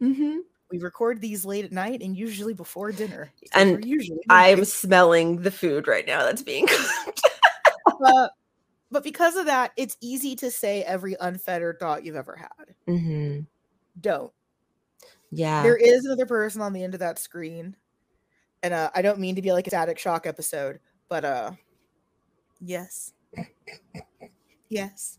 Mhm. We record these late at night and usually before dinner. so And usually I'm smelling the food right now that's being cooked. Uh, but because of that, it's easy to say every unfettered thought you've ever had. Mhm. Don't. Yeah. There is another person on the end of that screen. And uh, I don't mean to be like a Static Shock episode, but uh yes. Yes.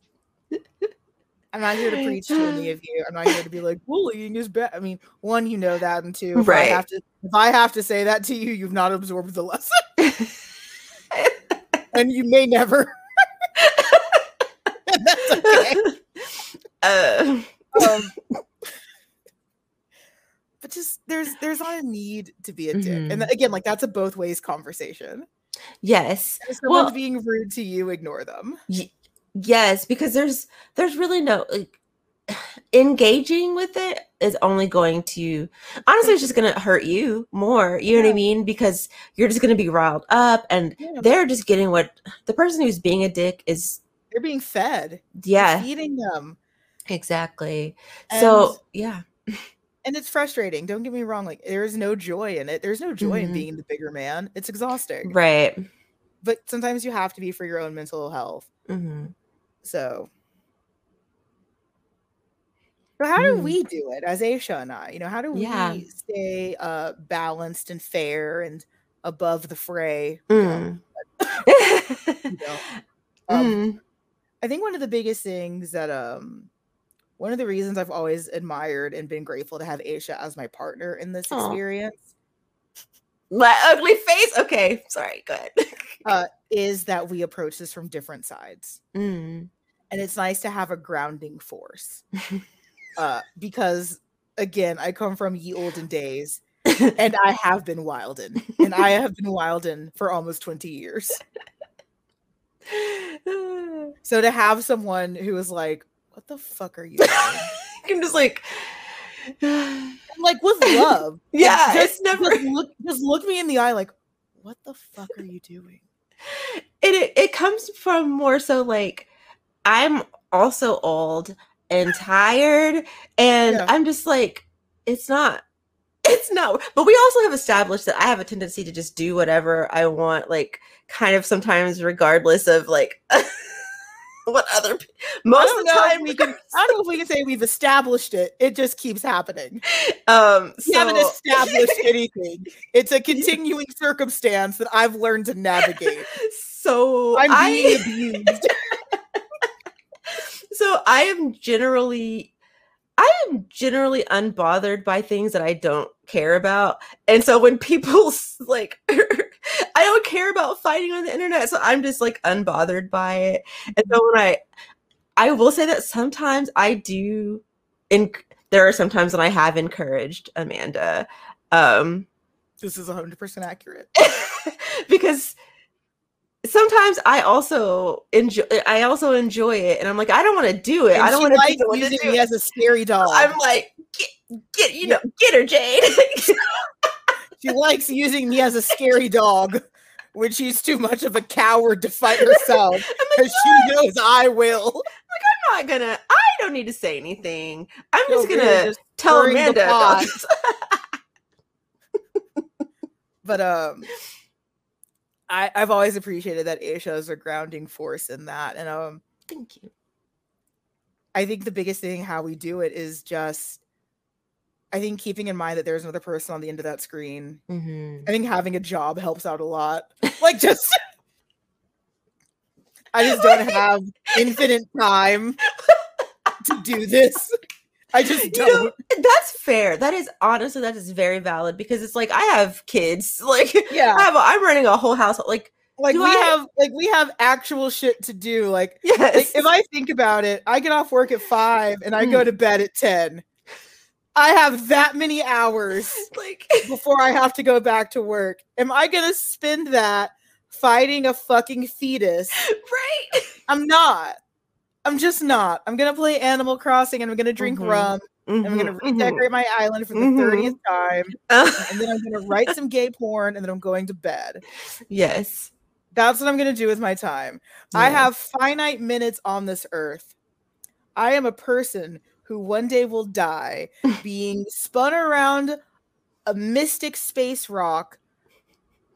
I'm not here to preach to any of you. I'm not here to be like bullying is bad. I mean, one, you know that, and two, if I Right. have to if I have to say that to you, you've not absorbed the lesson. and you may never. that's okay. uh, um, but just there's there's not a need to be a dick, and Mhm. th- again, like that's a both ways conversation. yes. If someone's Well- being rude to you, ignore them. Yes, because there's there's really no like engaging with it is only going to honestly it's just gonna hurt you more. You know what I mean? Because you're just gonna be riled up and Yeah. they're just getting what the person who's being a dick is They're being fed. Yeah, feeding them, exactly. so yeah. and it's frustrating. Don't get me wrong. Like there is no joy in it. There's no joy in Mhm. being the bigger man. It's exhausting. Right. But sometimes you have to be for your own mental health. hmm So. So how do Mm. we do it as Aisha and I? You know, how do Yeah. we stay uh balanced and fair and above the fray. Mm. you know. Um, Mm. I think one of the biggest things that um one of the reasons I've always admired and been grateful to have Aisha as my partner in this Aw. experience My ugly face. Okay, sorry. Go ahead. uh, is that we approach this from different sides. Mm. And it's nice to have a grounding force. uh, because again, I come from ye olden days and I have been wildin'. And I have been wildin' for almost 20 years. So to have someone who is like, what the fuck are you doing? I'm just like, like with love. Like, yeah, just, it's never. just look just look me in the eye like, what the fuck are you doing? it, it it comes from more so like I'm also old and tired, and Yeah. I'm just like, it's not. It's not. But we also have established that I have a tendency to just do whatever I want, like kind of sometimes regardless of like what other pe- most of the time we can I don't know if we can say we've established it. It just keeps happening. um We haven't established anything. It's a continuing circumstance that I've learned to navigate. so I'm I- being abused. So I am generally I am generally unbothered by things that I don't care about. And so when people like I don't care about fighting on the internet, so I'm just like unbothered by it. And so when I I will say that sometimes I do in there are sometimes when I have encouraged Amanda um This is 100% accurate. because sometimes I also enjoy I also enjoy it and I'm like I don't want to do it. And I don't want to the using me as a scary dog. I'm like get, get you Yeah. know get her Jade. She likes using me as a scary dog when she's too much of a coward to fight herself I'm like, because she knows I will. Like I'm not gonna I don't need to say anything. I'm just gonna really just tell Amanda. But um I, I've always appreciated that Aisha is a grounding force in that. And um Thank you. I think the biggest thing how we do it is just I think keeping in mind that there's another person on the end of that screen. Mhm. I think having a job helps out a lot. Like just I just don't have infinite time to do this. I just don't. know, that's fair. That is honestly that is very valid because it's like I have kids. Like yeah. I have a, I'm running a whole household. Like Like do we I- have like we have actual shit to do. Like yes. like if I think about it, I get off work at five and I Mm. go to bed at ten. I have that many hours like before I have to go back to work. Am I gonna spend that fighting a fucking fetus? right. I'm not. I'm just not. I'm gonna play Animal Crossing and I'm gonna drink Mhm. rum. And I'm gonna Mhm, mhm. redecorate my island for the Mhm. 30th time. Uh, And then I'm gonna write some gay porn and then I'm going to bed. yes. That's what I'm gonna do with my time. I have finite minutes on this earth. I am a person who one day will die being spun around a mystic space rock,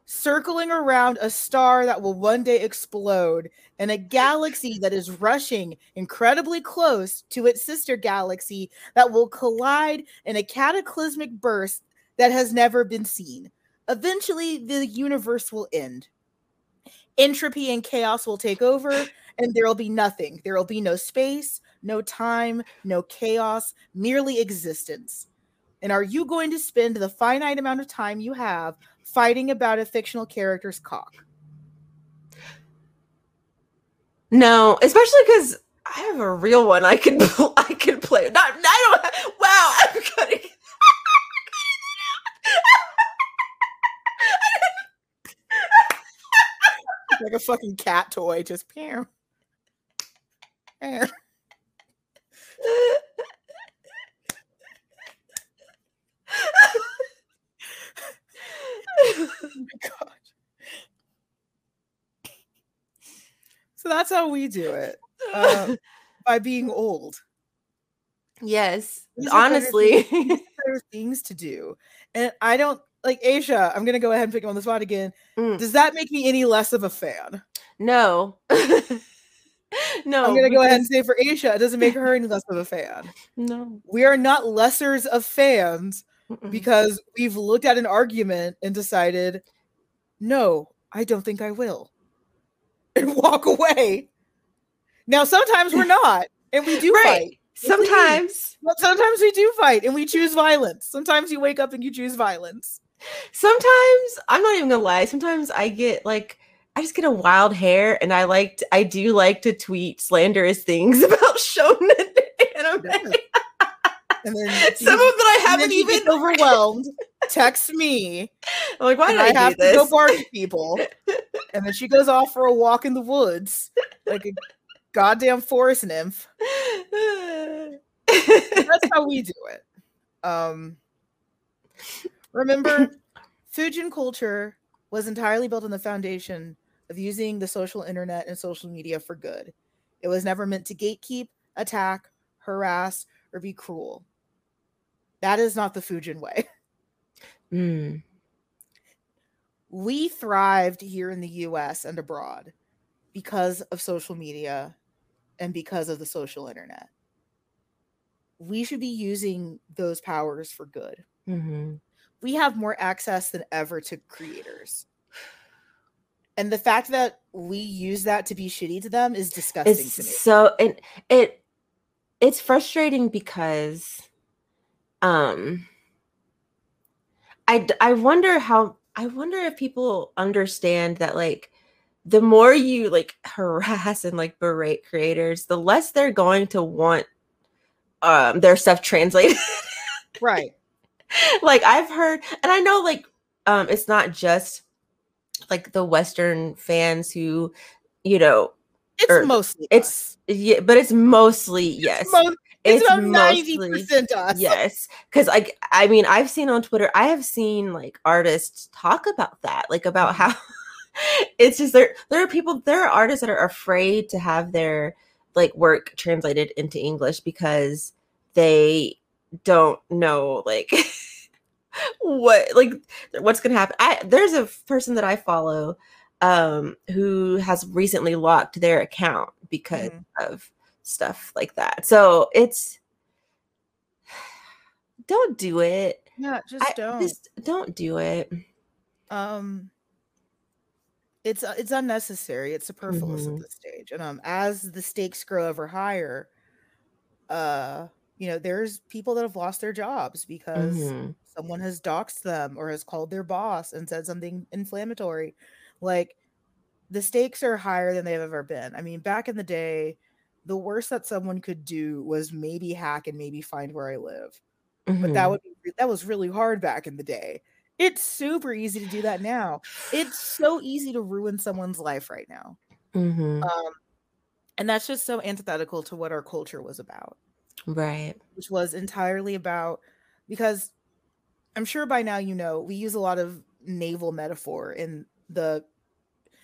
circling around a star that will one day explode, and a galaxy that is rushing incredibly close to its sister galaxy that will collide in a cataclysmic burst that has never been seen. Eventually, the universe will end. Entropy and chaos will take over and there will be nothing. There will be no space no time no chaos merely existence. And are you going to spend the finite amount of time you have fighting about a fictional character's cock No, especially because I have a real one. I can I can play. Not I don't. Wow, I'm cutting. like a fucking cat toy just pew. Pew. Oh my god. So that's how we do it. Um, by being old. yes, These honestly. There are things to do. And I don't like Aisha. I'm gonna go ahead and pick him on the spot again. Mm. Does that make me any less of a fan? no. no. I'm gonna go ahead and say for Aisha, it doesn't make her any less of a fan. No. We are not lessers of fans Mm-mm. because we've looked at an argument and decided no, I don't think I will, and walk away. Now, sometimes we're not, and we do Right. fight. Sometimes, But sometimes we do fight, and we choose violence. Sometimes you wake up and you choose violence. sometimes I'm not even gonna lie. Sometimes I get like I just get a wild hair, and I like to, I do like to tweet slanderous things about shonen anime. And then Some of them that I haven't even. overwhelmed. Text me. I'm like, why did I I, have to go bark at people. And then she goes off for a walk in the woods like a goddamn forest nymph. That's how we do it. Um, remember, Fujin culture was entirely built on the foundation of using the social internet and social media for good. It was never meant to gatekeep, attack, harass, or be cruel. That is not the Fujin way. Mm, we thrived here in the US and abroad because of social media and because of the social internet. We should be using those powers for good. mhm. We have more access than ever to creators. And the fact that we use that to be shitty to them is disgusting It's to me. so and it it's frustrating because um i i wonder how I wonder if people understand that like the more you like harass and like berate creators, the less they're going to want um their stuff translated. Right. like I've heard and I know like um it's not just like the western fans who you know It's mostly it's us. yeah but it's mostly yes Mo- it's, about mostly- 90% us. yes because like i mean i've seen on twitter i have seen like artists talk about that like about how it's just there there are people there are artists that are afraid to have their like work translated into english because they don't know like what like what's gonna happen i there's a person that i follow um who has recently locked their account because Mhm. of stuff like that. So it's don't do it. Yeah, just I- don't. just don't do it. Um it's uh, it's unnecessary. It's superfluous Mhm. at this stage. And um as the stakes grow ever higher uh you know there's people that have lost their jobs because Mhm. someone has doxed them or has called their boss and said something inflammatory. Like the stakes are higher than they've ever been. I mean back in the day the worst that someone could do was maybe hack and maybe find where i live but that Mhm. would be that was really hard back in the day. It's super easy to do that now. It's so easy to ruin someone's life right now. Mhm. Um, and that's just so antithetical to what our culture was about, right which was entirely about because I'm sure by now you know we use a lot of naval metaphor in the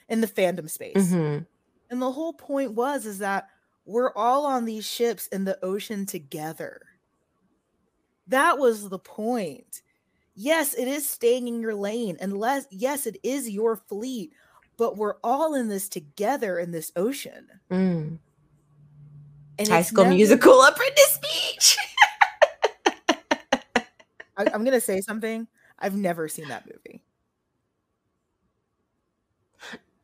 in the fandom space. Mhm. And the whole point was is that we're all on these ships in the ocean together. That was the point. Yes, it is staying in your lane, unless yes, it is your fleet, but we're all in this together in this ocean. Mm. And high school never- musical apprentice speech I, I'm gonna say something. I've never seen that movie.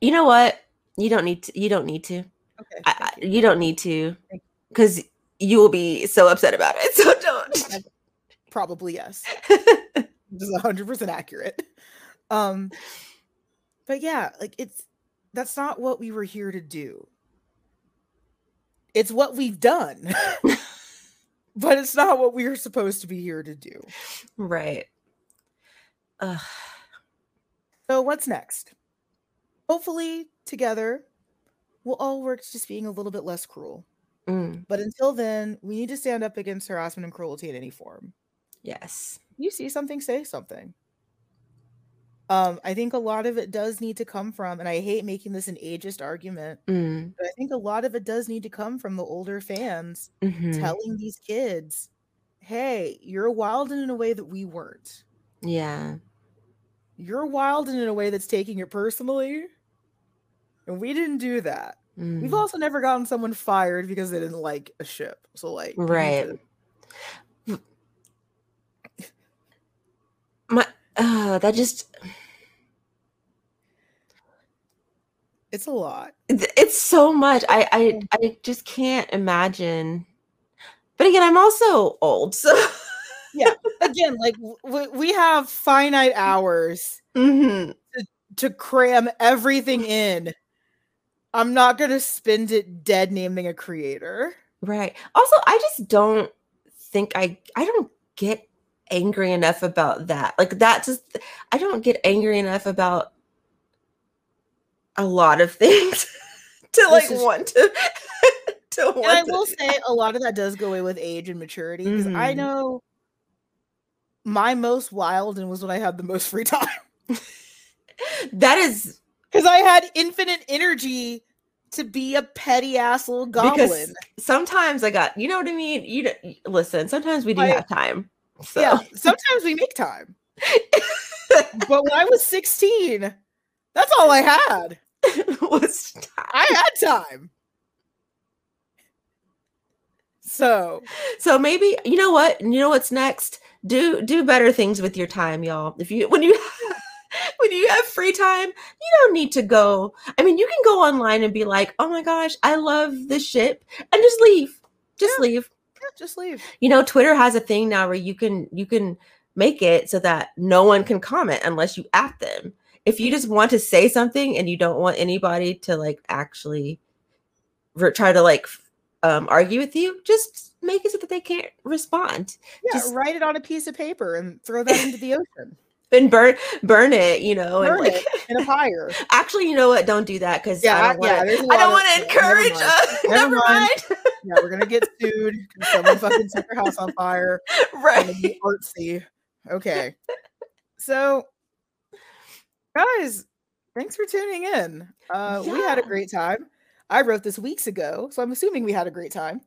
you know what you don't need to you don't need to Okay. I, you. you don't need to because you will be so upset about it so don't Probably yes. Just 100% accurate. Um but yeah, like it's that's not what we were here to do. It's what we've done. but it's not what we were supposed to be here to do. right Ugh. So what's next? Hopefully together we'll all work to just being a little bit less cruel. Mm. But until then, we need to stand up against harassment and cruelty in any form. yes you see something, say something. Um, I think a lot of it does need to come from, and I hate making this an ageist argument, Mm. but I think a lot of it does need to come from the older fans Mhm. telling these kids, hey, you're wild in a way that we weren't. yeah You're wild in a way that's taking it personally. And we didn't do that. Mm. We've also never gotten someone fired because they didn't like a ship. So like Right. my uh that just It's a lot. It's so much. I I I just can't imagine. But again, I'm also old, so yeah. Again, like w- we have finite hours Mhm. to cram everything in. I'm not gonna spend it dead naming a creator. right. Also, I just don't think I I don't get angry enough about that. Like that just I don't get angry enough about a lot of things to like is- want to to want And I to- will say a lot of that does go away with age and maturity because I Mhm. know my most wild and was when I had the most free time that is because I had infinite energy to be a petty ass little goblin. because sometimes I got you know what I mean. You listen. Sometimes we do I- have time. So Yeah, sometimes we make time. but when I was 16, that's all I had. was I had time. So, so maybe you know what you know what's next. Do do better things with your time, y'all. If you when you when you have free time, you don't need to go. I mean, you can go online and be like, "Oh my gosh, I love this ship," and just leave. Just Yeah. leave. yeah, just leave. you know twitter has a thing now where you can you can make it so that no one can comment unless you at them if you just want to say something and you don't want anybody to like actually re- try to like um, argue with you just make it so that they can't respond Yeah, Just- write it on a piece of paper and throw that into the ocean. And burn burn it you know and like it in a fire. actually you know what don't do that because Yeah, i don't yeah, want there's a I lot don't of- want to yeah, never encourage. mind. Uh, Never never mind. Yeah, we're gonna get sued Someone fucking set their house on fire. Right. artsy. Okay. So, guys, thanks for tuning in. Uh, We had a great time. I wrote this weeks ago, so I'm assuming we had a great time.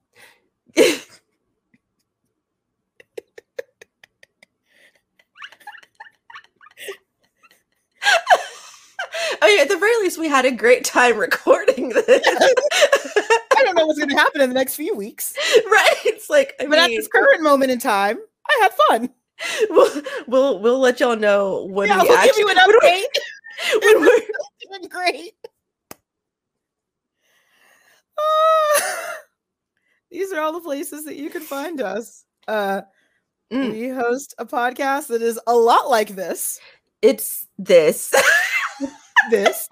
I mean, at the very least, we had a great time recording this. I don't know what's going to happen in the next few weeks, right? It's like, I but at this current moment in time, I had fun. we'll, we'll we'll let y'all know when yeah, we we'll actually give you an update. when we're- Doing great. These are all the places that you can find us. Uh, Mm. We host a podcast that is a lot like this. It's this, This,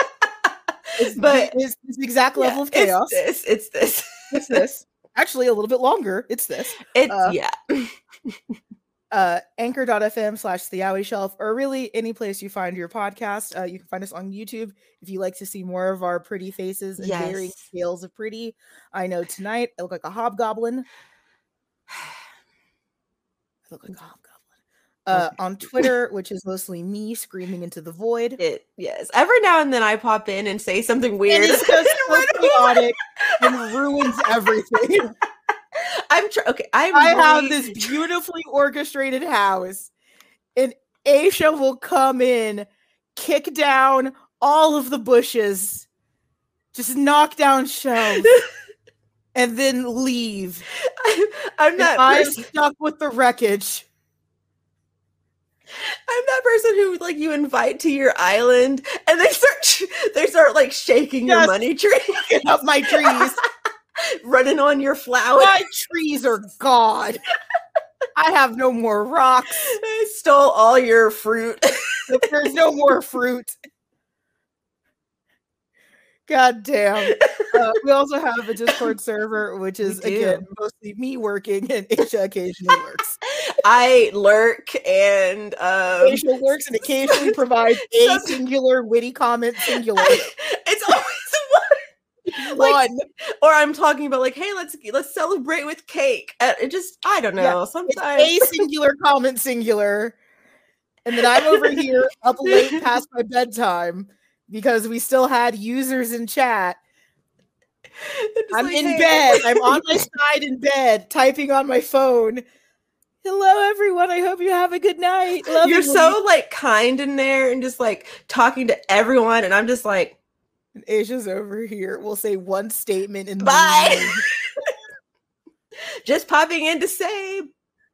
is, but it's this exact yeah, level of chaos. It's this. It's this. It's this. Actually, a little bit longer. It's this. It's Uh, yeah. uh, anchor.fm slash the Yaoi Shelf, or really any place you find your podcast. Uh, you can find us on YouTube if you like to see more of our pretty faces and varying scales of pretty. I know tonight I look like a hobgoblin. I look like a hobgoblin. Uh, on Twitter, which is mostly me screaming into the void. It yes. Every now and then I pop in and say something And weird. it's just and run away. chaotic and ruins everything. I'm tr- okay. I'm I have this beautifully orchestrated house, and Aisha will come in, kick down all of the bushes, just knock down shelves, and then leave. I'm, I'm that I'm stuck with the wreckage. I'm that person who like you invite to your island and they start they start like shaking your money tree, up my trees. running on your flowers. my trees are gone. I have no more rocks. I stole all your fruit. There's no more fruit. God damn. Uh, we also have a Discord server, which is again mostly me working and Aisha occasionally works. I lurk and um Aisha works and occasionally provides a singular witty comment, singular it's always one. like- one. Or I'm talking about like, hey, let's let's celebrate with cake. Uh, It just I don't know. It's Sometimes a singular comment, singular. And then I'm over here up late past my bedtime because we still had users in chat. I'm like, in hey. bed. I'm on my side in bed, typing on my phone. Hello, everyone. I hope you have a good night. Love You're so like kind in there and just like talking to everyone, and I'm just like, Aisha's over here. We'll say one statement and Bye. just popping in to say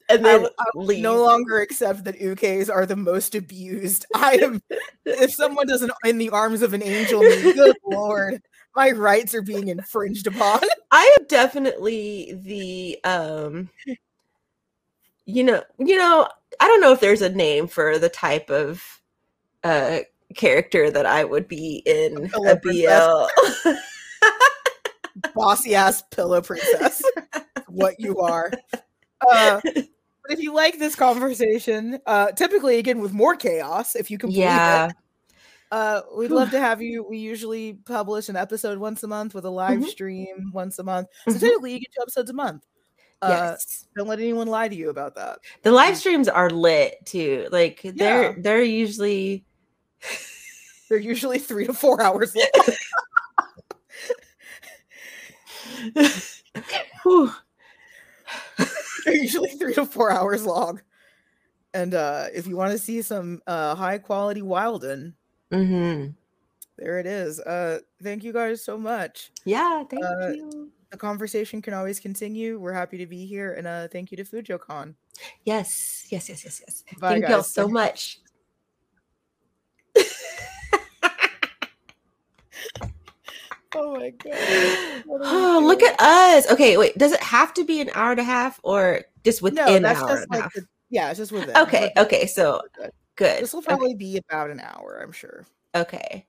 and I, then I leave. no longer accept that ukes are the most abused. I am. if someone doesn't in the arms of an angel, good lord, my rights are being infringed upon. I am definitely the um you know, you know, I don't know if there's a name for the type of uh character that I would be in pillow a. BL. Bossy ass pillow princess. what you are. Uh, but if you like this conversation, uh, typically again with more chaos, if you can yeah. it, uh, we'd love to have you. We usually publish an episode once a month with a live Mhm. stream once a month. So Mhm. technically, you get two episodes a month. Uh, yes. Don't let anyone lie to you about that. The live streams are lit too. Like they're Yeah. they're usually They're usually three to four hours long. They're usually three to four hours long. And uh, if you want to see some uh, high quality Wilden, Mhm. there it is. Uh, thank you guys so much. Yeah, thank Uh, you. The conversation can always continue. We're happy to be here, and uh, thank you to FujoCon. Yes, yes, yes, yes, yes. Bye, Thank y'all so much. Oh my god! What are we Oh, look at us. Okay, wait. Does it have to be an hour and a half or just within No, an hour just like half? the, yeah, it's just within. Okay, okay. So good. This will Okay, probably be about an hour, I'm sure. Okay.